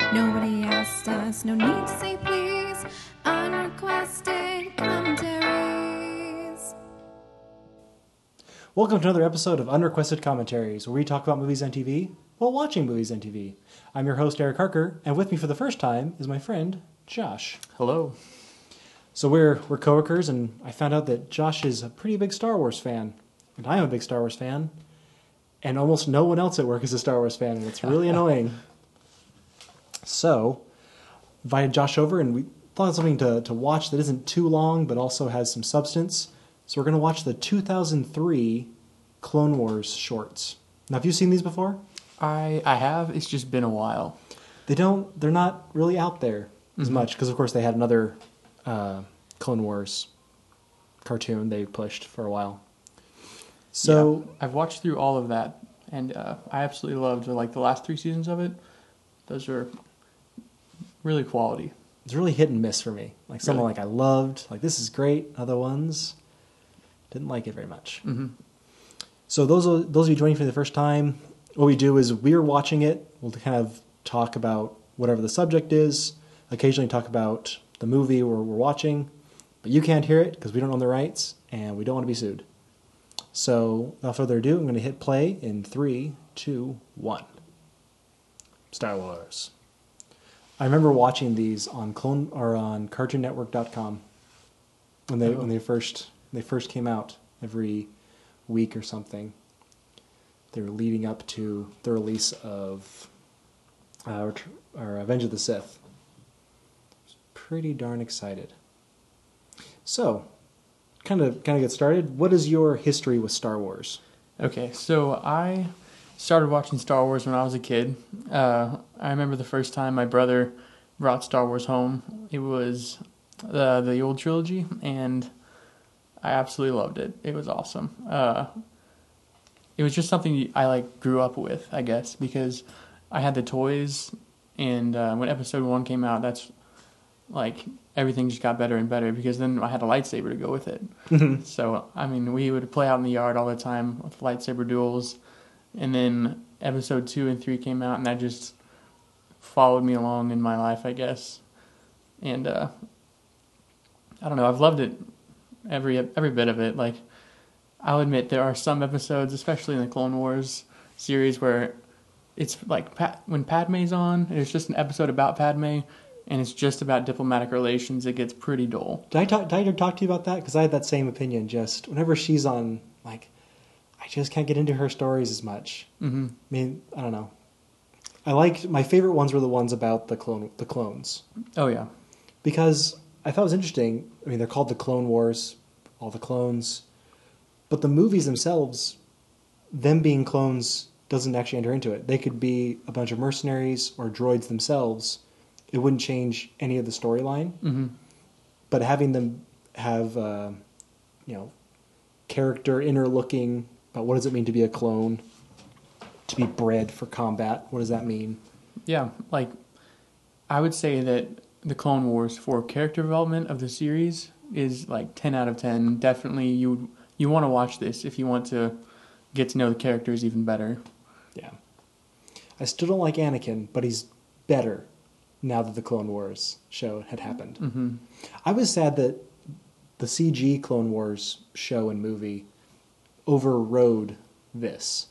Nobody asked us, no need to say please. Unrequested commentaries. Welcome to another episode of Unrequested Commentaries, where we talk about movies on TV while watching movies on TV. I'm your host, Eric Harker, and with me for the first time is my friend, Josh. Hello. So we're, we're coworkers, and I found out that Josh is a pretty big Star Wars fan, and I'm a big Star Wars fan, and almost no one else at work is a Star Wars fan, and it's really annoying. So, invited Josh over, and we thought of something to, to watch that isn't too long, but also has some substance. So we're going to watch the 2003 Clone Wars shorts. Now, have you seen these before? I I have. It's just been a while. They don't. They're not really out there as much because, of course, they had another uh, Clone Wars cartoon they pushed for a while. So Yeah. I've watched through all of that, and uh, I absolutely loved like the last three seasons of it. Those are really quality. it's really hit and miss for me. Like some Really? like I loved, like this is great. Other ones didn't like it very much. Mm-hmm. So those are, those of you joining for the first time, what we do is we're watching it. We'll kind of talk about whatever the subject is. Occasionally talk about the movie we're, we're watching, but you can't hear it because we don't own the rights and we don't want to be sued. So without further ado, I'm going to hit play in three, two, one. Star Wars. I remember watching these on clone or on CartoonNetwork.com when they Oh. when they first they first came out every week or something. They were leading up to the release of uh, or Revenge of the Sith. I was pretty darn excited. So, kind of kind of get started. What is your history with Star Wars? Okay, so I started watching Star Wars when I was a kid. Uh, I remember the first time my brother brought Star Wars home. It was the the old trilogy, and I absolutely loved it. It was awesome. Uh, it was just something I like grew up with, I guess, because I had the toys, and uh, when Episode One came out, that's like everything just got better and better because then I had a lightsaber to go with it. So I mean, we would play out in the yard all the time with lightsaber duels, and then episode two and three came out, and that just followed me along in my life, I guess. And uh, I don't know, I've loved it every every bit of it. Like I'll admit, there are some episodes, especially in the Clone Wars series, where it's like Pat, when Padme's on, it's just an episode about Padme. And it's just about diplomatic relations. It gets pretty dull. Did I talk? Did I talk to you about that? Because I had that same opinion. Just whenever she's on, like, I just can't get into her stories as much. hmm I mean, I don't know. I liked my favorite ones were the ones about the clone, the clones, Oh yeah. because I thought it was interesting. I mean, they're called the Clone Wars, all the clones, but the movies themselves, them being clones, doesn't actually enter into it. They could be a bunch of mercenaries or droids themselves. It wouldn't change any of the storyline. hmm but having them have uh, you know character inner about what does it mean to be a clone? To be bred for combat? What does that mean? Yeah, like I would say that the Clone Wars for character development of the series is like ten out of ten. Definitely, you you want to watch this if you want to get to know the characters even better. yeah. I still don't like anakin but he's better now that the clone wars show had happened. Hmm i was sad that the cg clone wars show and movie overrode this.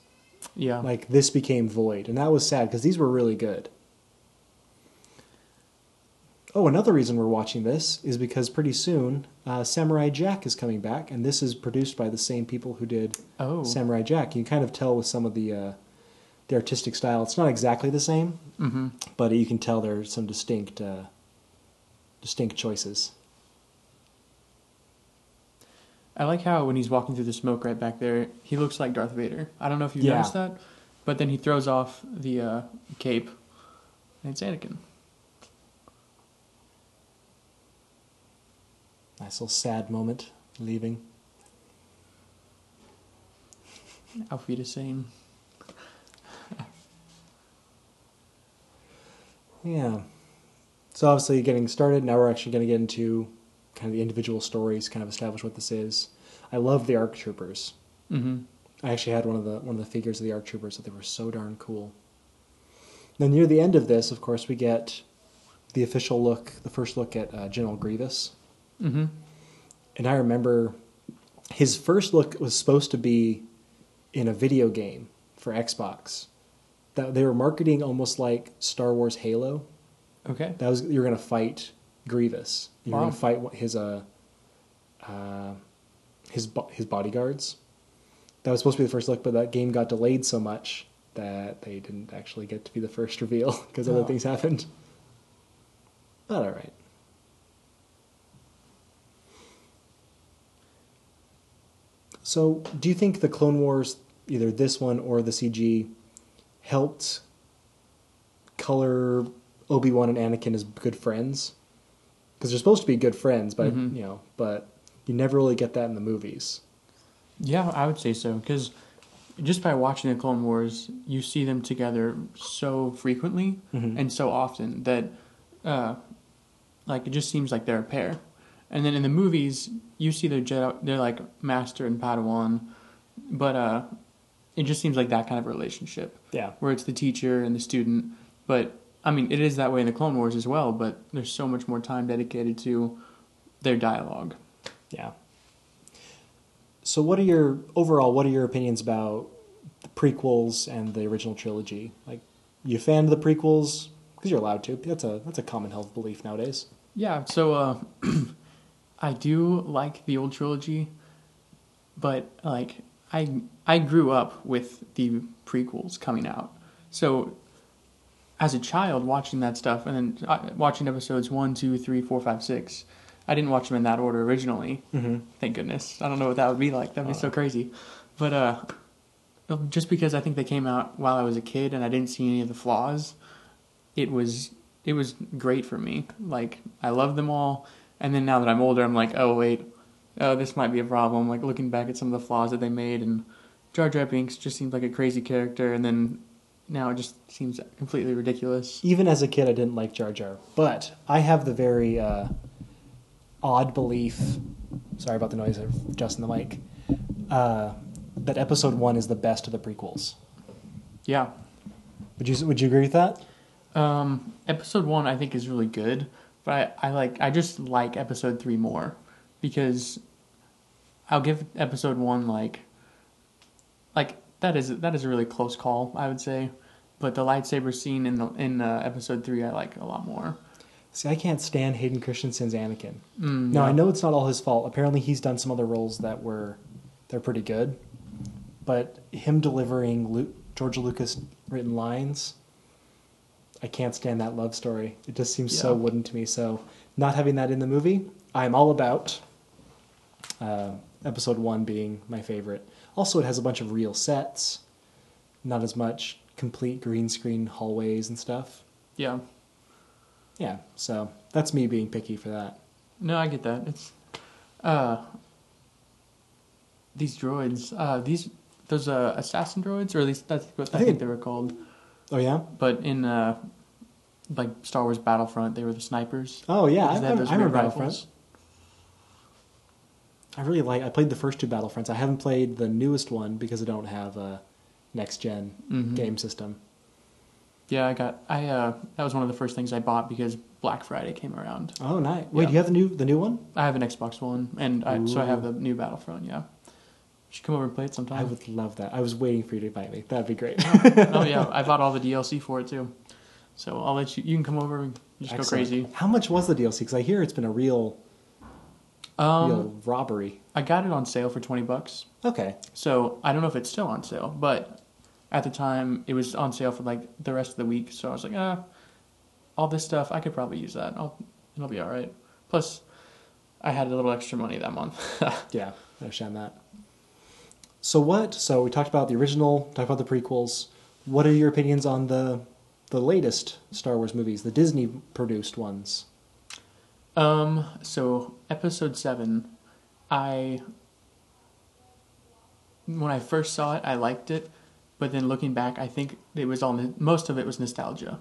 Yeah, like this became void. And that was sad because these were really good. Oh another reason we're watching this is because pretty soon uh, samurai jack is coming back and this is produced by the same people who did oh, samurai jack. You can kind of tell with some of the uh, the artistic style. It's not exactly the same hmm but you can tell there are some distinct uh, distinct choices I like how when he's walking through the smoke right back there, he looks like Darth Vader. I don't know if you Yeah. noticed that, but then he throws off the uh, cape, and it's Anakin. nice little sad moment leaving Auf Wiedersehen. Yeah. So obviously getting started, now we're actually going to get into kind of the individual stories, kind of establish what this is. I love the ARC troopers. hmm I actually had one of the one of the figures of the ARC troopers that they were so darn cool. Then near the end of this, of course, we get the official look, the first look at uh, General Grievous. Mm-hmm. And I remember his first look was supposed to be in a video game for Xbox. That they were marketing almost like Star Wars Halo. Okay. That was you were going to fight Grievous. You were Wow. going to fight his uh, uh, his bo- his bodyguards. That was supposed to be the first look, but that game got delayed so much that they didn't actually get to be the first reveal because other Oh. things happened. But all right. So, do you think the Clone Wars, either this one or the CG, helped color Obi Wan and Anakin as good friends? Because they're supposed to be good friends, but Mhm. you know, but you never really get that in the movies. Yeah, I would say so because just by watching the Clone Wars, you see them together so frequently Mhm. and so often that, uh, like it just seems like they're a pair. And then in the movies, you see their Jedi, they're like Master and Padawan, but uh, it just seems like that kind of relationship Yeah, where it's the teacher and the student. But I mean, it is that way in the Clone Wars as well. But there's so much more time dedicated to their dialogue. yeah. So, what are your overall? What are your opinions about the prequels and the original trilogy? Like, you fan of the prequels because you're allowed to. That's a that's a common held belief nowadays. Yeah, so uh, I do like the old trilogy, but like I I grew up with the prequels coming out. So as a child watching that stuff and then uh, watching episodes one, two, three, four, five, six, I didn't watch them in that order originally. Mm-hmm. Thank goodness. I don't know what that would be like. That'd be so crazy. But uh, just because I think they came out while I was a kid and I didn't see any of the flaws, it was it was great for me. Like I love them all, and then now that I'm older, I'm like, oh wait, oh this might be a problem. Like looking back at some of the flaws that they made, and Jar Jar Binks just seems like a crazy character, and then now it just seems completely ridiculous. Even as a kid, I didn't like Jar Jar, but I have the very uh, odd belief. Sorry about the noise of adjusting the mic. Uh, that Episode One is the best of the prequels. Yeah. Would you Would you agree with that? Um, episode one I think is really good, but I, I like I just like episode three more because I'll give episode one like like that is that is a really close call I would say, but the lightsaber scene in the in uh, episode three I like a lot more. See, I can't stand Hayden Christensen's Anakin. Mm, Now yeah. I know it's not all his fault. Apparently, he's done some other roles that were they're pretty good, but him delivering Lu- George Lucas written lines, I can't stand that love story. It just seems so wooden to me. So not having that in the movie, I'm all about. Uh, episode one being my favorite. Also, it has a bunch of real sets, not as much complete green screen hallways and stuff. yeah. Yeah, so that's me being picky for that. No, I get that. It's uh these droids, uh these those uh assassin droids, or at least that's what I, I think- think they were called. Oh yeah. But in uh, like Star Wars Battlefront, they were the snipers. Oh yeah, I, Because they had I, I remember Battlefront. I really like. I played the first two Battlefronts. I haven't played the newest one because I don't have a next general Mhm. game system. Yeah, I got. I uh, that was one of the first things I bought because Black Friday came around. Oh nice. Wait, Yeah. do you have the new the new one? I have an Xbox One, and I, so I have the new Battlefront. Yeah, you should come over and play it sometime. I would love that. I was waiting for you to invite me. That'd be great. oh yeah, I bought all the DLC for it too. So I'll let you. You can come over and just go crazy. How much was the DLC? Because I hear it's been a real Um, real robbery. I got it on sale for twenty bucks. Okay. So I don't know if it's still on sale, but at the time it was on sale for like the rest of the week. So I was like, ah, all this stuff I could probably use that. I'll, it'll be all right. Plus, I had a little extra money that month. Yeah, I understand that. So what? So we talked about the original. Talked about the prequels. What are your opinions on the the latest Star Wars movies, the Disney produced ones? Um, so episode seven, I when I first saw it, I liked it, but then looking back, I think it was all most of it was nostalgia.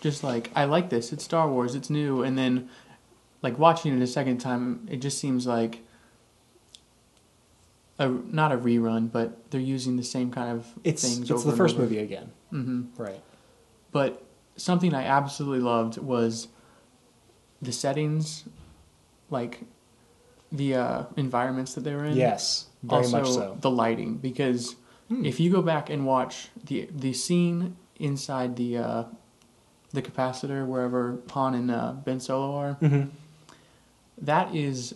Just like I like this, it's Star Wars, it's new, and then like watching it a second time, it just seems like a not a rerun, but they're using the same kind of It's things. it's the first movie again, mm-hmm. right? But something I absolutely loved was the settings, like the uh, environments that they were in. Yes, very also much so. the lighting because Hmm. if you go back and watch the the scene inside the uh, the capacitor wherever Han and uh, Ben Solo are, hmm that is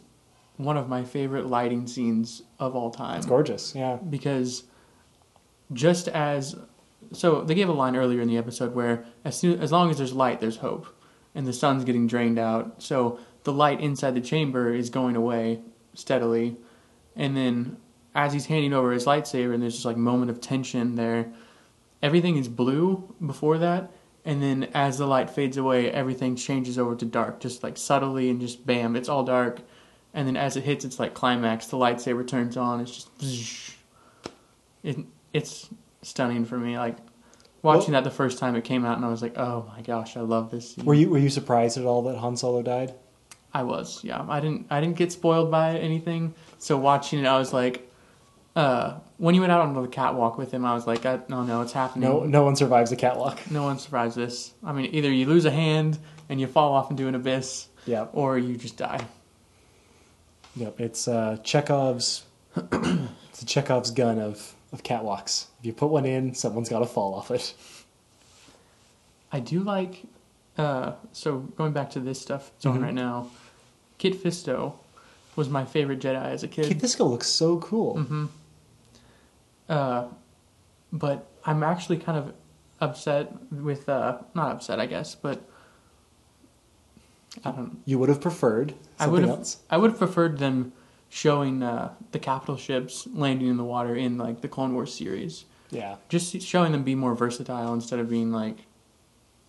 one of my favorite lighting scenes of all time It's gorgeous. Yeah. because just as so they gave a line earlier in the episode where as soon as long as there's light there's hope and the sun's getting drained out. So the light inside the chamber is going away steadily. And then as he's handing over his lightsaber and there's just like moment of tension there everything is blue before that. And then as the light fades away everything changes over to dark just like subtly and just bam it's all dark. And then as it hits its like climax the lightsaber turns on. It's just it, it's stunning for me. Like watching that the first time it came out and i was like oh my gosh i love this scene. Were you were you surprised at all that Han Solo died? i was yeah i didn't i didn't get spoiled by anything so watching it i was like uh when he went out on the catwalk with him i was like I, no no it's happening No, no one survives the catwalk. no one survives this i mean either you lose a hand and you fall off into an abyss Yeah. or you just die Yep. It's uh, Chekhov's. it's Chekhov's gun of of catwalks. If you put one in, someone's got to fall off it. I do like. Uh, so going back to this stuff on Mhm. right now, Kit Fisto was my favorite Jedi as a kid. Kit Fisto looks so cool. Mm-hmm. Uh, but I'm actually kind of upset with. Uh, not upset, I guess, but I don't. You would have preferred I something would have. else. I would have preferred them showing uh, the capital ships landing in the water in like the Clone Wars series. Yeah. Just showing them be more versatile instead of being like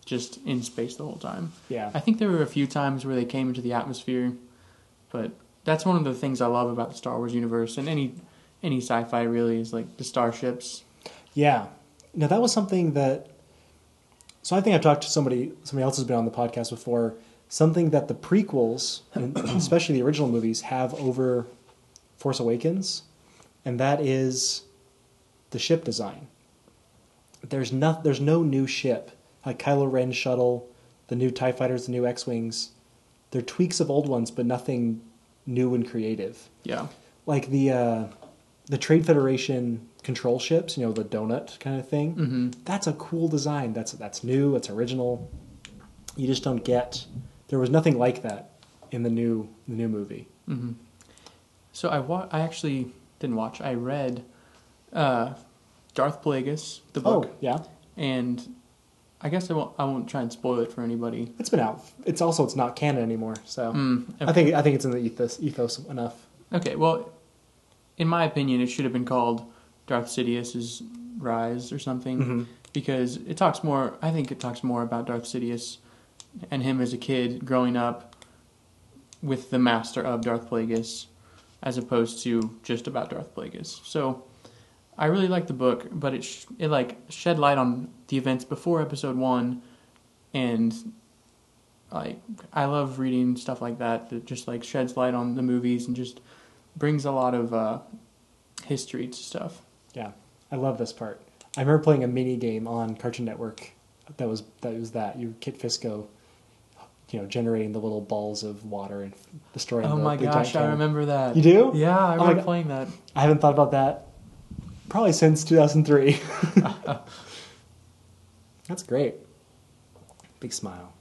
just in space the whole time. Yeah. I think there were a few times where they came into the atmosphere, but that's one of the things I love about the Star Wars universe and any any sci-fi really is like the starships. Yeah. Now that was something that. So I think I've talked to somebody. Somebody else has been on the podcast before. Something that the prequels, and especially the original movies, have over Force Awakens, and that is the ship design. There's no, there's no new ship like Kylo Ren's shuttle, the new Tie fighters, the new X wings. They're tweaks of old ones, but nothing new and creative Yeah. like the uh, the Trade Federation control ships, you know, the donut kind of thing. hmm That's a cool design. That's that's new. It's original. You just don't get. There was nothing like that in the new the new movie. hmm So I wa- I actually didn't watch. I read uh, Darth Plagueis, the book, Oh yeah, and I guess I won't. I won't try and spoil it for anybody. it's been out. It's also it's not canon anymore. So Mm, I think I think it's in the ethos ethos enough. Okay, well, in my opinion, it should have been called Darth Sidious's Rise or something Mhm. because it talks more. I think it talks more about Darth Sidious and him as a kid growing up with the master of Darth Plagueis, as opposed to just about Darth Plagueis. So, I really like the book, but it sh- it like shed light on the events before Episode One, and like I love reading stuff like that that just like sheds light on the movies and just brings a lot of uh, history to stuff. Yeah, I love this part. I remember playing a mini game on Cartoon Network. That was that was that you Kit Fisto, you know, generating the little balls of water and destroying. Oh the, my the gosh, I remember that. You do? Yeah, I Oh remember God. playing that. I haven't thought about that probably since 2003. That's great. Big smile.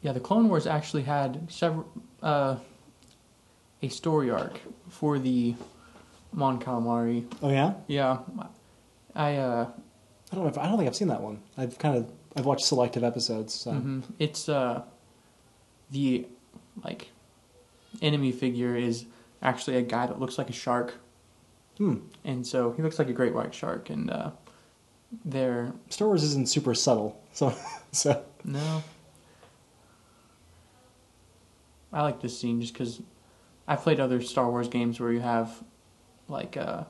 Yeah, the Clone Wars actually had several uh, a story arc for the Mon Calamari. Oh yeah, Yeah, I uh, I don't know. If, I don't think I've seen that one. I've kind of I've watched selective episodes. So. mhm. it's uh, the like enemy figure is actually a guy that looks like a shark, Hmm. and so he looks like a great white shark, and uh, they're Star Wars isn't super subtle, so so No. I like this scene just because I've played other Star Wars games where you have, like, uh,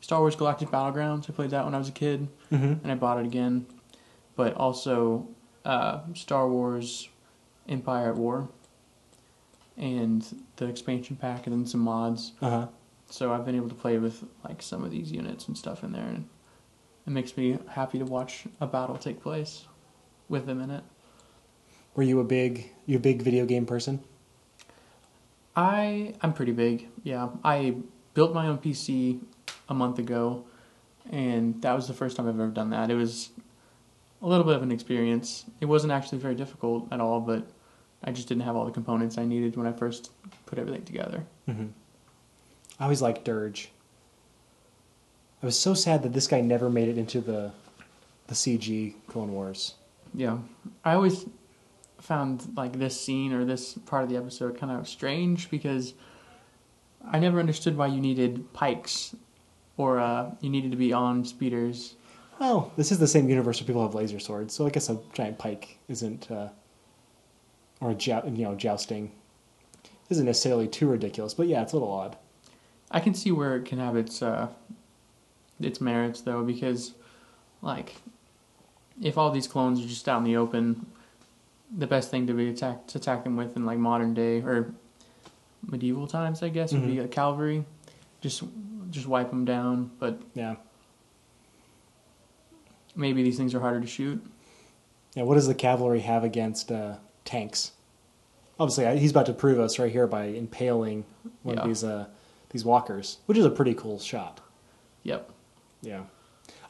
Star Wars Galactic Battlegrounds. I played that when I was a kid, hmm and I bought it again. But also, uh, Star Wars Empire at War, and the expansion pack, and then some mods. uh huh. So I've been able to play with like some of these units and stuff in there, and it makes me happy to watch a battle take place. with them in it. Were you a big you a big video game person? I I'm pretty big. Yeah, I built my own PC a month ago, and that was the first time I've ever done that. It was a little bit of an experience. It wasn't actually very difficult at all, but I just didn't have all the components I needed when I first put everything together. Mm-hmm. I always liked Dirge. I was so sad that this guy never made it into the the CG Clone Wars. Yeah, I always found like this scene or this part of the episode kind of strange because I never understood why you needed pikes or uh, you needed to be on speeders. Well, this is the same universe where people have laser swords, so I guess a giant pike isn't, uh, or a jou- you know jousting, isn't necessarily too ridiculous. But yeah, it's a little odd. I can see where it can have its uh, its merits though because like if all these clones are just out in the open, the best thing to be attack to attack them with in like modern day or medieval times, I guess, would be Mhm. a cavalry. Just just wipe them down, but Yeah, maybe these things are harder to shoot. yeah. What does the cavalry have against uh, tanks? Obviously, he's about to prove us right here by impaling one Yeah. of these uh, these walkers, which is a pretty cool shot. Yep. Yeah.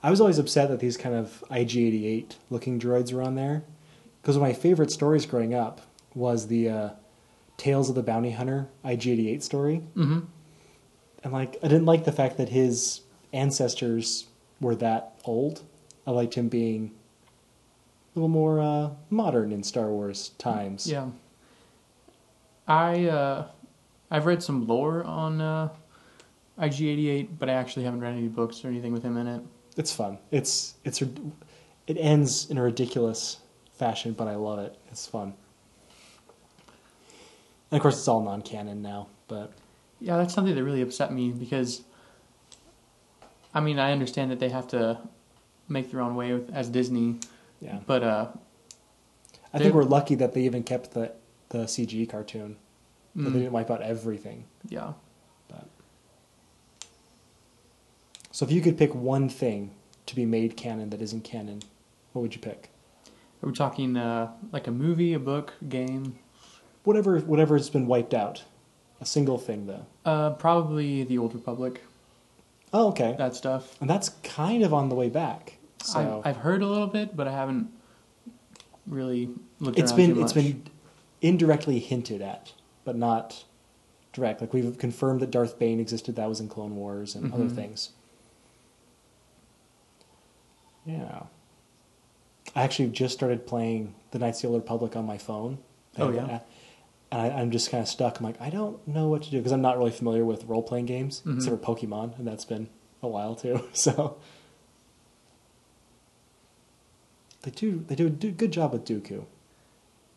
I was always upset that these kind of IG-88 looking droids were on there. Because one of my favorite stories growing up was the uh, Tales of the Bounty Hunter IG-88 story. Mm-hmm. And like, I didn't like the fact that his ancestors were that old. I liked him being a little more uh, modern in Star Wars times. Yeah. I uh, I've read some lore on uh, IG88, but I actually haven't read any books or anything with him in it. It's fun. It's it's it ends in a ridiculous fashion, but I love it. It's fun. And of course, it's all non-canon now. But Yeah, that's something that really upset me because I mean, I understand that they have to make their own way with as Disney, yeah, but uh I think we're lucky that they even kept the the CG cartoon. That mm, they didn't wipe out everything. yeah. But so, if you could pick one thing to be made canon that isn't canon, what would you pick? Are we talking uh like a movie, a book, game? Whatever whatever's been wiped out. A single thing though. Uh probably the Old Republic, Oh, okay. that stuff. And that's kind of on the way back. So I've, I've heard a little bit, but I haven't really looked it's been it's been indirectly hinted at, but not direct. Like we've confirmed that Darth Bane existed. That was in Clone Wars and other Mhm. things. Yeah, I actually just started playing the Knights of the Old Republic on my phone. Oh, And, yeah? uh, And I, I'm just kind of stuck. I'm like, I don't know what to do because I'm not really familiar with role playing games Mhm. except for Pokemon, and that's been a while too. So they do they do a do- good job with Dooku.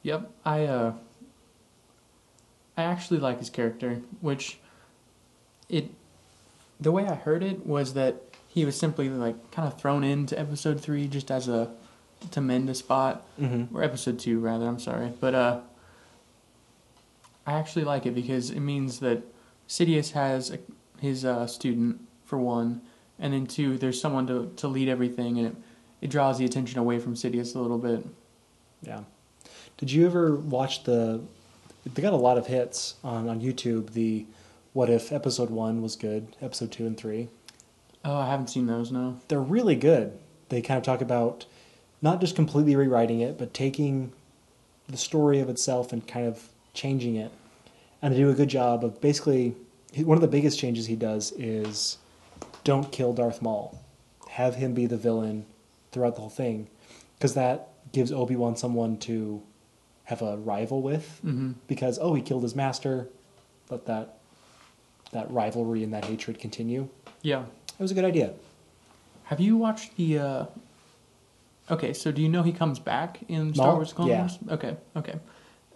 Yep, I uh, I actually like his character, which it the way I heard it was that he was simply like kind of thrown into episode three just as a to mend a spot, Mm-hmm. or episode two rather. I'm sorry, but uh, I actually like it because it means that Sidious has a, his uh, student for one, and then two, there's someone to to lead everything, and it it draws the attention away from Sidious a little bit. Yeah. Did you ever watch the? They got a lot of hits on on YouTube. The what if episode one was good, episode two and three. Oh, I haven't seen those. No. They're really good. They kind of talk about not just completely rewriting it, but taking the story of itself and kind of changing it. And they do a good job of basically one of the biggest changes he does is don't kill Darth Maul. Have him be the villain throughout the whole thing because that gives Obi-Wan someone to have a rival with Mm-hmm. because oh he killed his master let that that rivalry and that hatred continue Yeah. it was a good idea Have you watched the? uh Okay, so do you know he comes back in Star Maul? Wars Clone Yeah. Wars? Okay, okay.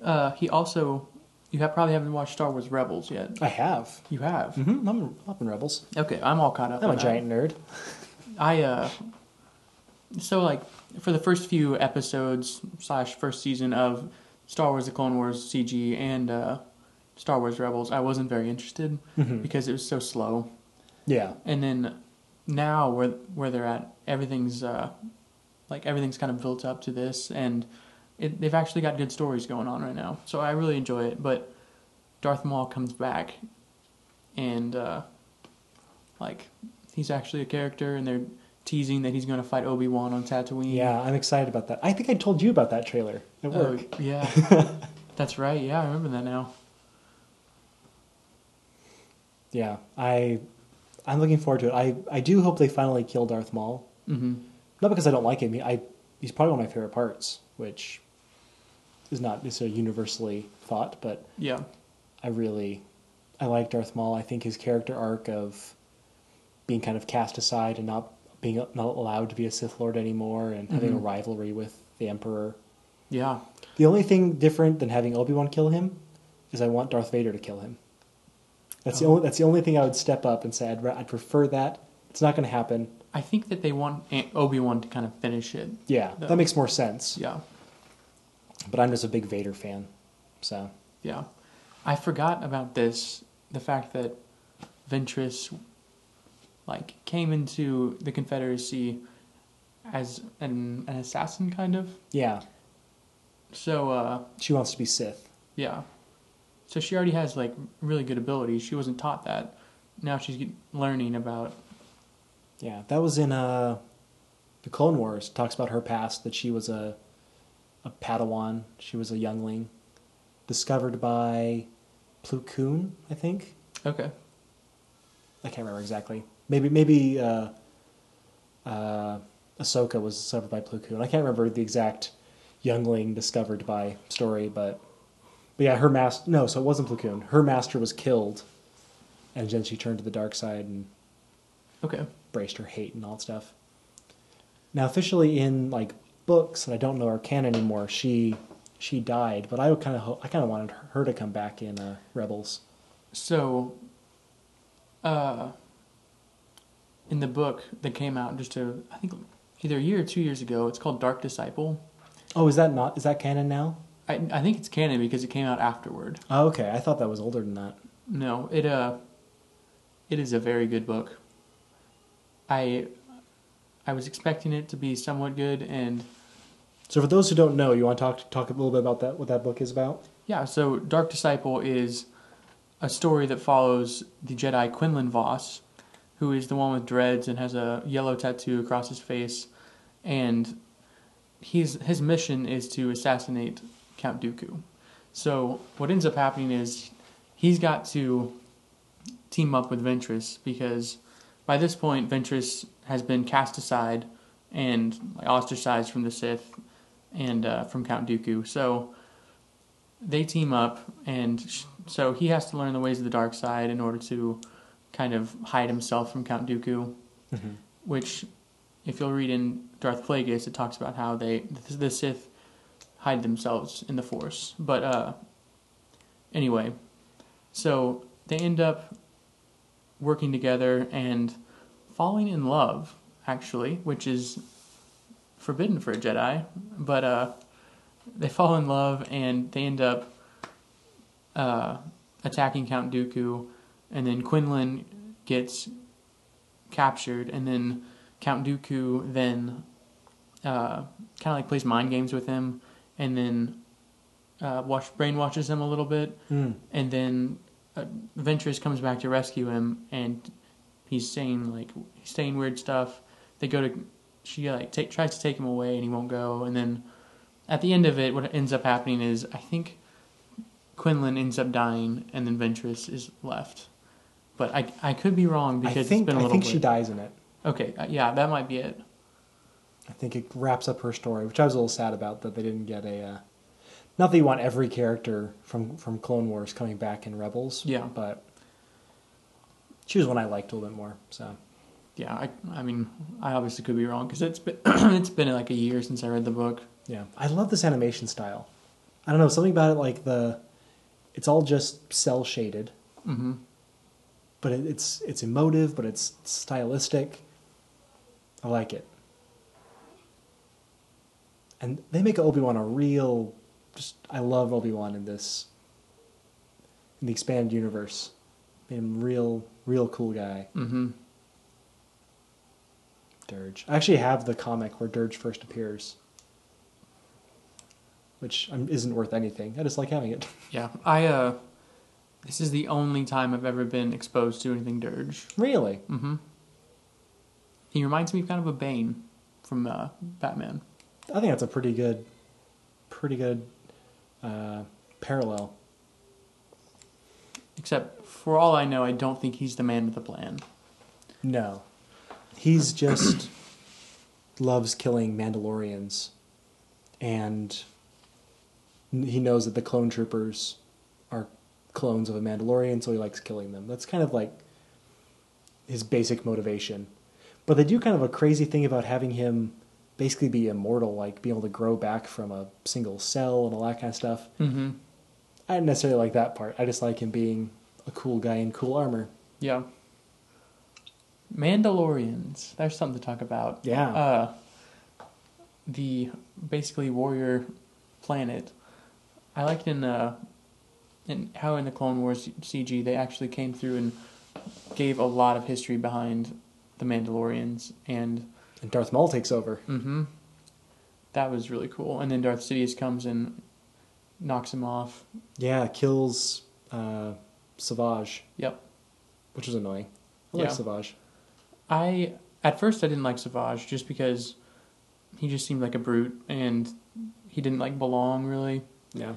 Uh, he also, you have probably haven't watched Star Wars Rebels yet. i have You have. mm-hmm. i'm up in rebels Okay, I'm all caught up. i'm a that. giant nerd I uh, so like for the first few episodes slash first season of Star Wars: The Clone Wars CG and uh, Star Wars Rebels, I wasn't very interested Mhm. because it was so slow. yeah And then now where where they're at, everything's uh, like everything's kind of built up to this, and it, they've actually got good stories going on right now. So I really enjoy it. But Darth Maul comes back, and uh, like he's actually a character, and they're teasing that he's going to fight Obi Wan on Tatooine. Yeah, I'm excited about that. I think I told you about that trailer at Oh, work. yeah. That's right. Yeah, I remember that now. Yeah, I I'm looking forward to it. I I do hope they finally kill Darth Maul. hmm Not because I don't like him. I he's probably one of my favorite parts, which is not necessarily universally thought, but Yeah. I really I like Darth Maul. I think his character arc of being kind of cast aside and not being not allowed to be a Sith Lord anymore and having a Mhm. rivalry with the Emperor. Yeah. The only thing different than having Obi Wan kill him is I want Darth Vader to kill him. That's the Oh. only that's the only thing I would step up and say I'd, ra- I'd prefer that. It's not going to happen. I think that they want Obi Wan to kind of finish it. Yeah, No. that makes more sense. Yeah. But I'm just a big Vader fan, so Yeah. I forgot about this the fact that Ventress like came into the Confederacy as an, an assassin kind of. yeah, So uh she wants to be Sith. yeah. So she already has like really good abilities. She wasn't taught that. Now she's learning about Yeah, that was in uh, the Clone Wars. It talks about her past that she was a a Padawan. She was a youngling, discovered by Plo Koon, I think. Okay. I can't remember exactly. Maybe maybe uh, uh, Ahsoka was discovered by Plo Koon. I can't remember the exact youngling discovered by story, but but yeah, her master. No, so it wasn't Plo Koon. Her master was killed, and then she turned to the dark side and Okay. braced her hate and all that stuff. Now, officially in like books that I don't know are canon anymore, she she died, but I kind of ho- I kind of wanted her to come back in uh, Rebels. So, uh, in the book that came out just a, I think either a year or two years ago, it's called Dark Disciple. Oh, is that not is that canon now? I I think it's canon because it came out afterward. Oh, okay, I thought that was older than that. No, it uh, it is a very good book. I I was expecting it to be somewhat good, and So, for those who don't know, you want to talk talk a little bit about that what that book is about? yeah. So Dark Disciple is a story that follows the Jedi Quinlan Voss, who is the one with dreads and has a yellow tattoo across his face, and he's his mission is to assassinate Count Dooku. So what ends up happening is he's got to team up with Ventress because by this point Ventress has been cast aside and like, ostracized from the Sith and uh, from Count Dooku. So they team up, and sh- so he has to learn the ways of the dark side in order to kind of hide himself from Count Dooku. Which, if you'll read in Darth Plagueis, it talks about how they the, the Sith hide themselves in the Force. But uh, anyway, so they end up working together and falling in love, actually, which is forbidden for a Jedi. But uh, they fall in love and they end up uh, attacking Count Dooku, and then Quinlan gets captured, and then Count Dooku then uh, kind of like plays mind games with him, and then uh, wash, brainwashes him a little bit, Mm. and then uh, Ventress comes back to rescue him, and he's saying like he's saying weird stuff. They go to she like take, tries to take him away, and he won't go. And then at the end of it, what ends up happening is I think Quinlan ends up dying, and then Ventress is left. But I I could be wrong because I think it's been a little I think bit. she dies in it. Okay, uh, yeah, that might be it. I think it wraps up her story, which I was a little sad about that they didn't get a. Uh, not that you want every character from from Clone Wars coming back in Rebels. Yeah. but she was one I liked a little bit more. So Yeah, I I mean I obviously could be wrong because it's been it's been like a year since I read the book. yeah, I love this animation style. I don't know something about it like the, it's all just cell shaded, hmm but it, it's it's emotive, but it's stylistic. I like it. And they make Obi Wan a real, just I love Obi Wan in this. In the expanded universe, made him real, real cool guy. Mm hmm Dirge. I actually have the comic where Dirge first appears, which um, isn't worth anything. I just like having it. Yeah, I uh, this is the only time I've ever been exposed to anything Dirge. Really? Mm-hmm. He reminds me kind of a Bane from uh, Batman. I think that's a pretty good, pretty good uh, parallel. Except for all I know, I don't think he's the man with the plan. No, he's just loves killing Mandalorians, and he knows that the clone troopers are clones of a Mandalorian, so he likes killing them. That's kind of like his basic motivation. But they do kind of a crazy thing about having him basically be immortal, like being able to grow back from a single cell and all that kind of stuff. Mm-hmm. I didn't necessarily like that part. I just like him being a cool guy in cool armor. Yeah. Mandalorians. There's something to talk about. Yeah. Uh, the basically warrior planet. I liked in uh, in how in the Clone Wars CG they actually came through and gave a lot of history behind the Mandalorians and And Darth Maul takes over. mm-hmm, that was really cool. And then Darth Sidious comes and knocks him off. Yeah, kills uh, Savage, Yep. which was annoying. I like Yeah. Savage. I at first I didn't like Savage just because he just seemed like a brute and he didn't like belong really. Yeah.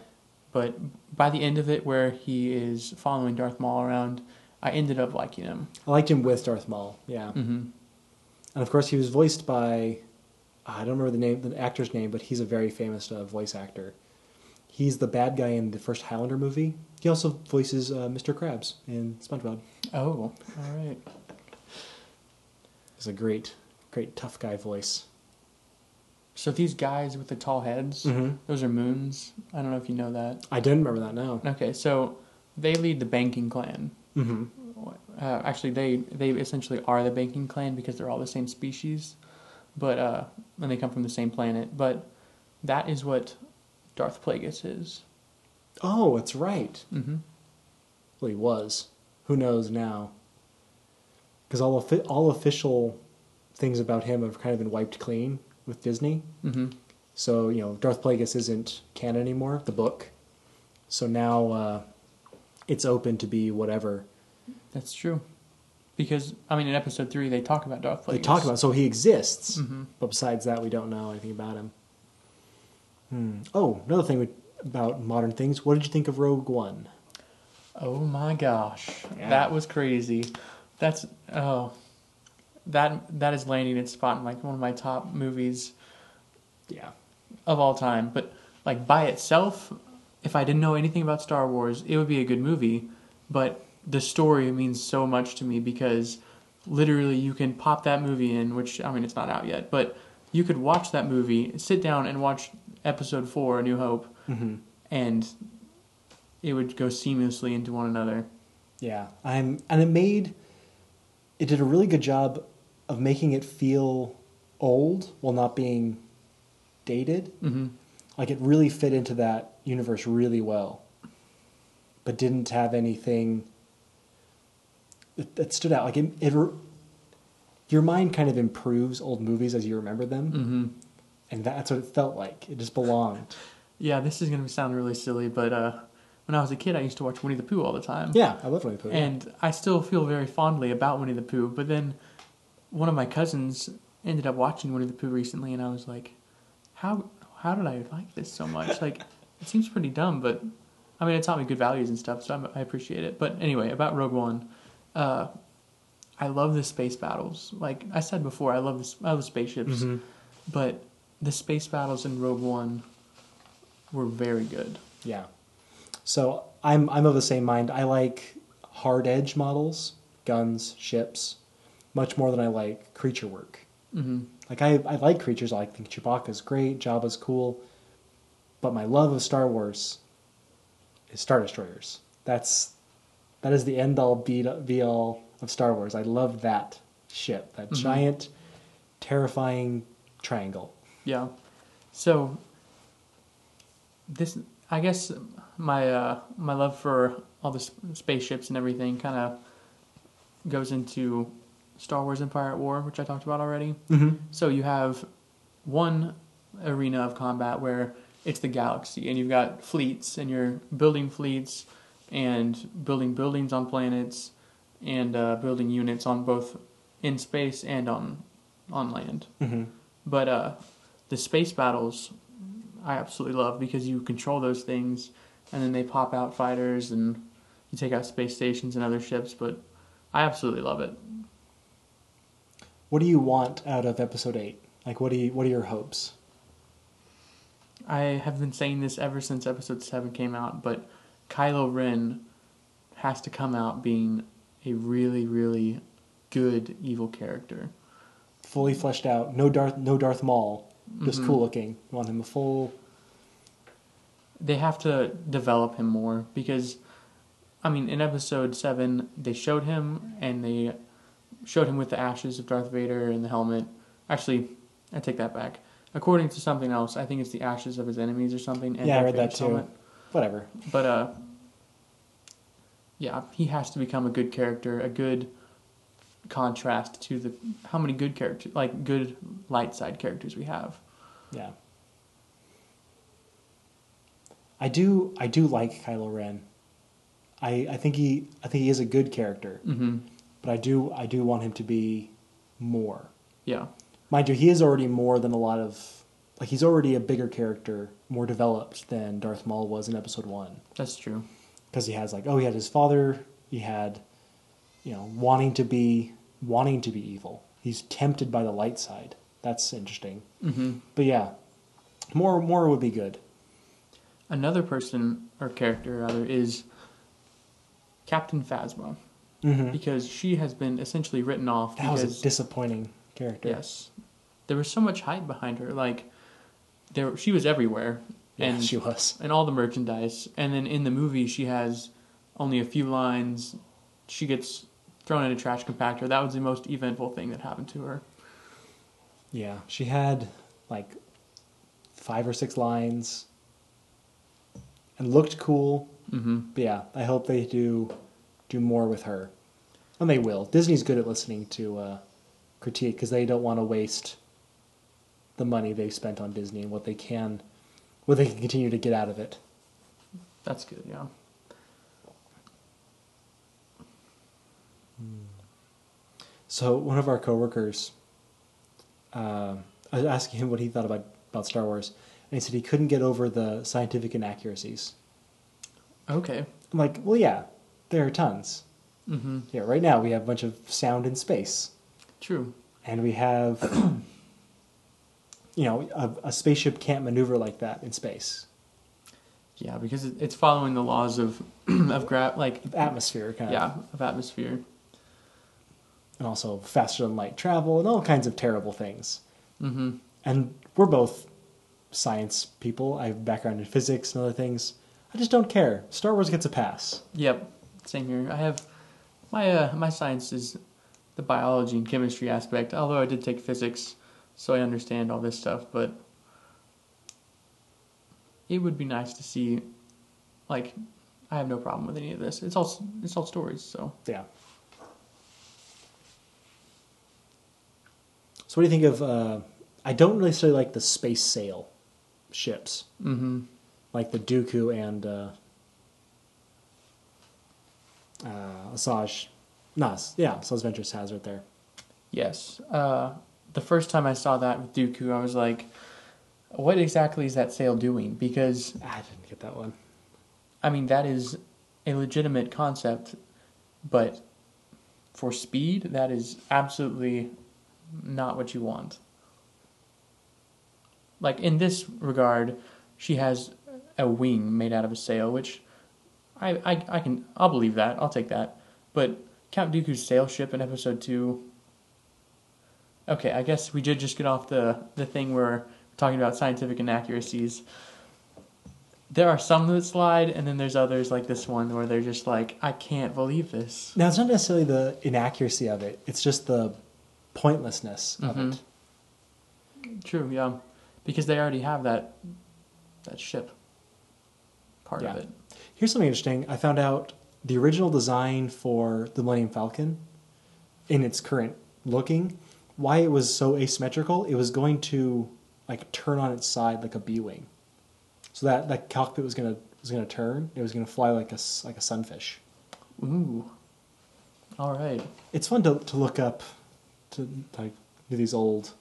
But by the end of it, where he is following Darth Maul around, I ended up liking him. I liked him with Darth Maul. Yeah. Mm-hmm. And of course, he was voiced by I don't remember the name, the actor's name, but he's a very famous uh, voice actor. He's the bad guy in the first Highlander movie. He also voices uh, Mr. Krabs in SpongeBob. Oh, all right. He's a great, great tough guy voice. So these guys with the tall heads, Mhm. those are Muuns. I don't know if you know that. I didn't remember that now. Okay, so they lead the banking clan. Mm-hmm. Uh, actually, they they essentially are the banking clan because they're all the same species, but uh, and they come from the same planet. But that is what Darth Plagueis is. Oh, it's right. Mm-hmm. Well, he was. Who knows now? Because all all official things about him have kind of been wiped clean with Disney. Mm-hmm. So you know, Darth Plagueis isn't canon anymore. The book. So now uh, it's open to be whatever That's true. Because I mean, in episode three, they talk about Darth Plagueis. they talk about. So he exists, hmm but besides that, we don't know anything about him. Hmm. Oh, another thing about modern things. What did you think of Rogue One? Oh my gosh, Yeah. that was crazy. That's oh, that that is landing its spot in like one of my top movies Yeah. of all time. But like by itself, if I didn't know anything about Star Wars, it would be a good movie. But the story means so much to me because literally you can pop that movie in, which I mean it's not out yet, but you could watch that movie, sit down and watch Episode Four, A New Hope, Mm-hmm. and it would go seamlessly into one another. Yeah, I'm, and it made it did a really good job of making it feel old while not being dated. Mm-hmm. Like it really fit into that universe really well, but didn't have anything that, that stood out. Like it, it, your mind kind of improves old movies as you remember them, Mm-hmm. and that's what it felt like. It just belonged. Yeah, this is going to sound really silly, but uh, when I was a kid, I used to watch Winnie the Pooh all the time. Yeah, I love Winnie the Pooh. And I still feel very fondly about Winnie the Pooh, but then one of my cousins ended up watching Winnie the Pooh recently, and I was like, how how did I like this so much? Like, it seems pretty dumb, but I mean, it taught me good values and stuff, so I'm, I appreciate it. But anyway, about Rogue One, uh, I love the space battles. Like I said before, I love this, I love spaceships, Mhm. but the space battles in Rogue One were very good. Yeah. So I'm I'm of the same mind. I like hard edge models, guns, ships, much more than I like creature work. hmm Like I, I like creatures. I think Chewbacca's great, Jabba's cool, but my love of Star Wars is Star Destroyers. That's that is the end all be be all of Star Wars. I love that ship, that Mhm. giant, terrifying triangle. Yeah. So this, I guess, my uh, my love for all the spaceships and everything kind of goes into Star Wars Empire at War, which I talked about already. Mm-hmm. So you have one arena of combat where it's the galaxy, and you've got fleets, and you're building fleets and building buildings on planets and uh, building units on both in space and on on land. Mm-hmm. But uh, the space battles, I absolutely love because you control those things, and then they pop out fighters, and you take out space stations and other ships. But I absolutely love it. What do you want out of episode eight? Like, what do you? What are your hopes? I have been saying this ever since episode seven came out, but Kylo Ren has to come out being a really, really good evil character. Fully fleshed out. No Darth. No Darth Maul. Just Mhm. cool looking. You want him a full. They have to develop him more because, I mean, in episode seven they showed him and they showed him with the ashes of Darth Vader and the helmet. Actually, I take that back. According to something else, I think it's the ashes of his enemies or something. And Yeah, I Darth read that too. helmet. Whatever. But uh, yeah, he has to become a good character, a good contrast to the how many good characters, like good light side characters we have. Yeah. I do. I do like Kylo Ren. I I think he. I think he is a good character. Mm-hmm. But I do. I do want him to be more. Yeah, Mind you, he is already more than a lot of. Like he's already a bigger character, more developed than Darth Maul was in Episode One. that's true. because he has like oh he had his father he had you know wanting to be wanting to be evil he's tempted by the light side that's interesting Mm-hmm. but yeah more more would be good Another person or character rather is Captain Phasma mm-hmm. because she has been essentially written off that was a disappointing character yes, there was so much hype behind her. Like there, she was everywhere, yeah and she was and all the merchandise. And then in the movie, she has only a few lines. She gets thrown in a trash compactor. That was the most eventful thing that happened to her. yeah she had like five or six lines and looked cool Mm-hmm. but yeah i hope they do do more with her and they will disney's good at listening to uh, critique because they don't want to waste the money they've spent on disney and what they can what they can continue to get out of it That's good. Yeah. so one of our coworkers uh, i was asking him what he thought about, about star wars and he said he couldn't get over the scientific inaccuracies Okay. i'm like well yeah there are tons Mm-hmm. yeah right now we have a bunch of sound in space True. and we have you know a, a spaceship can't maneuver like that in space Yeah, because it- it's following the laws of of gra- like atmosphere kind yeah of of atmosphere. and also faster than light travel and all kinds of terrible things Mm-hmm. and we're both science people i have a background in physics and other things i just don't care star wars gets a pass Yep. Same here. I have my uh, my science is the biology and chemistry aspect. Although I did take physics, so I understand all this stuff. But it would be nice to see, like, I have no problem with any of this. It's all it's all stories. So yeah so what do you think of uh, i don't really necessarily like the space sail ships mm-hmm. like the Dooku and uh, uh, Asajj. Nas, yeah, Asajj Ventress has right there. yes. Uh, the first time I saw that with Dooku, I was like, "What exactly is that sail doing?" Because I didn't get that one. I mean, that is a legitimate concept, but for speed, that is absolutely not what you want. Like, in this regard, she has a wing made out of a sail, which I, I, I can, I'll believe that, I'll take that. But Count Dooku's sail ship in episode 2. Okay, I guess we did just get off the, the thing where we're talking about scientific inaccuracies there are some that slide, and then there's others like this one where they're just like, I can't believe this. Now, it's not necessarily the inaccuracy of it, it's just the pointlessness of Mhm. it. True, yeah, because they already have that that ship part of it. Here's something interesting. I found out the original design for the Millennium Falcon in its current looking, why it was so asymmetrical, it was going to like turn on its side like a B wing. So that that cockpit was gonna was gonna turn. It was gonna fly like a like a sunfish. Ooh. All right. It's fun to to look up to like do these old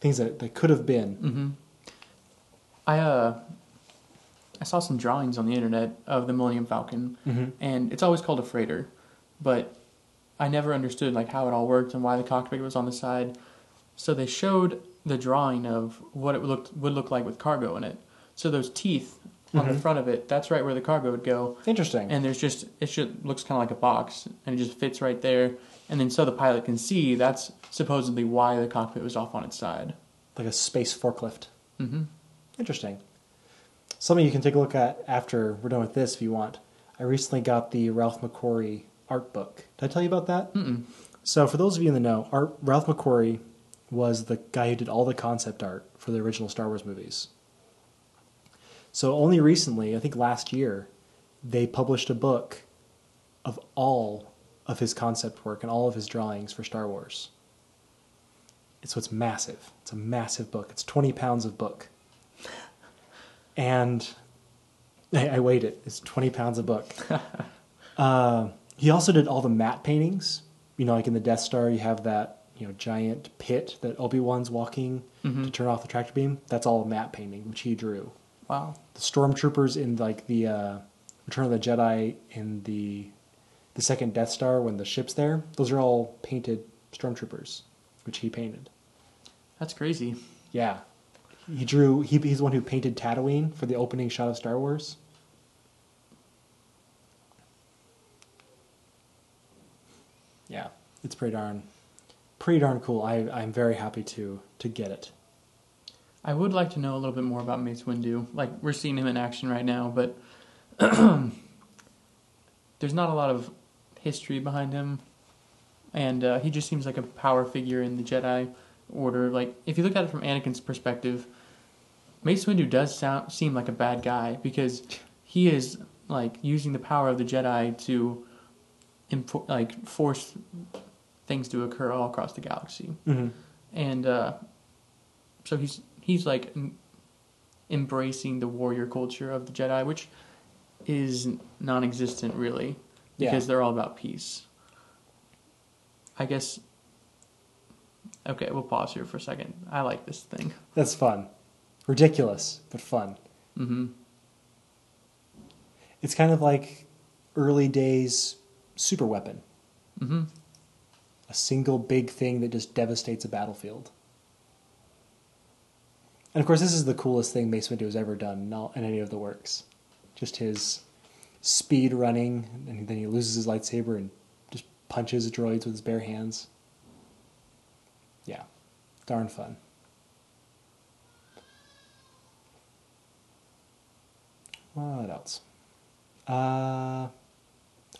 things that, that could have been. Mm-hmm. I uh, I saw some drawings on the internet of the Millennium Falcon, Mm-hmm. and it's always called a freighter, but I never understood like how it all worked and why the cockpit was on the side. So they showed the drawing of what it would look would look like with cargo in it. So those teeth on the Mhm. front of it, that's right where the cargo would go. Interesting. And there's just it just looks kind of like a box, and it just fits right there. And then so the pilot can see that's supposedly why the cockpit was off on its side. like a space forklift. Mm-hmm. Interesting. Something you can take a look at after we're done with this if you want. I recently got the Ralph McQuarrie art book. Did I tell you about that? Mm-mm. So, for those of you in the know, art, Ralph McQuarrie was the guy who did all the concept art for the original Star Wars movies. So, only recently, I think last year, they published a book of all of his concept work and all of his drawings for Star Wars. So, it's massive. It's a massive book. It's 20 pounds of book. And I, I weighed it. It's 20 pounds a book. uh, he also did all the matte paintings. You know, like in the Death Star, you have that you know giant pit that Obi Wan's walking Mhm. to turn off the tractor beam. That's all matte painting, which he drew. Wow. The stormtroopers in like the uh, Return of the Jedi in the the second Death Star when the ship's there, those are all painted stormtroopers, which he painted. That's crazy. Yeah, he drew. He, he's the one who painted Tatooine for the opening shot of Star Wars. Yeah, it's pretty darn, pretty darn cool. I I'm very happy to to get it. I would like to know a little bit more about Mace Windu. Like we're seeing him in action right now, but there's not a lot of history behind him, and uh, he just seems like a power figure in the Jedi Order. Like if you look at it from Anakin's perspective, Mace Windu does sound seem like a bad guy because he is like using the power of the Jedi to impo- like force things to occur all across the galaxy Mm-hmm. and uh, so he's he's like em- embracing the warrior culture of the Jedi, which is non-existent really, Yeah. because they're all about peace. I guess. Okay, we'll pause here for a second. I like this thing. That's fun, ridiculous but fun. hmm It's kind of like early days super weapon, hmm a single big thing that just devastates a battlefield. And of course, this is the coolest thing Mace Windu has ever done in, all, in any of the works. Just his speed running, and then he loses his lightsaber and just punches droids with his bare hands. Yeah, darn fun. What else? Uh,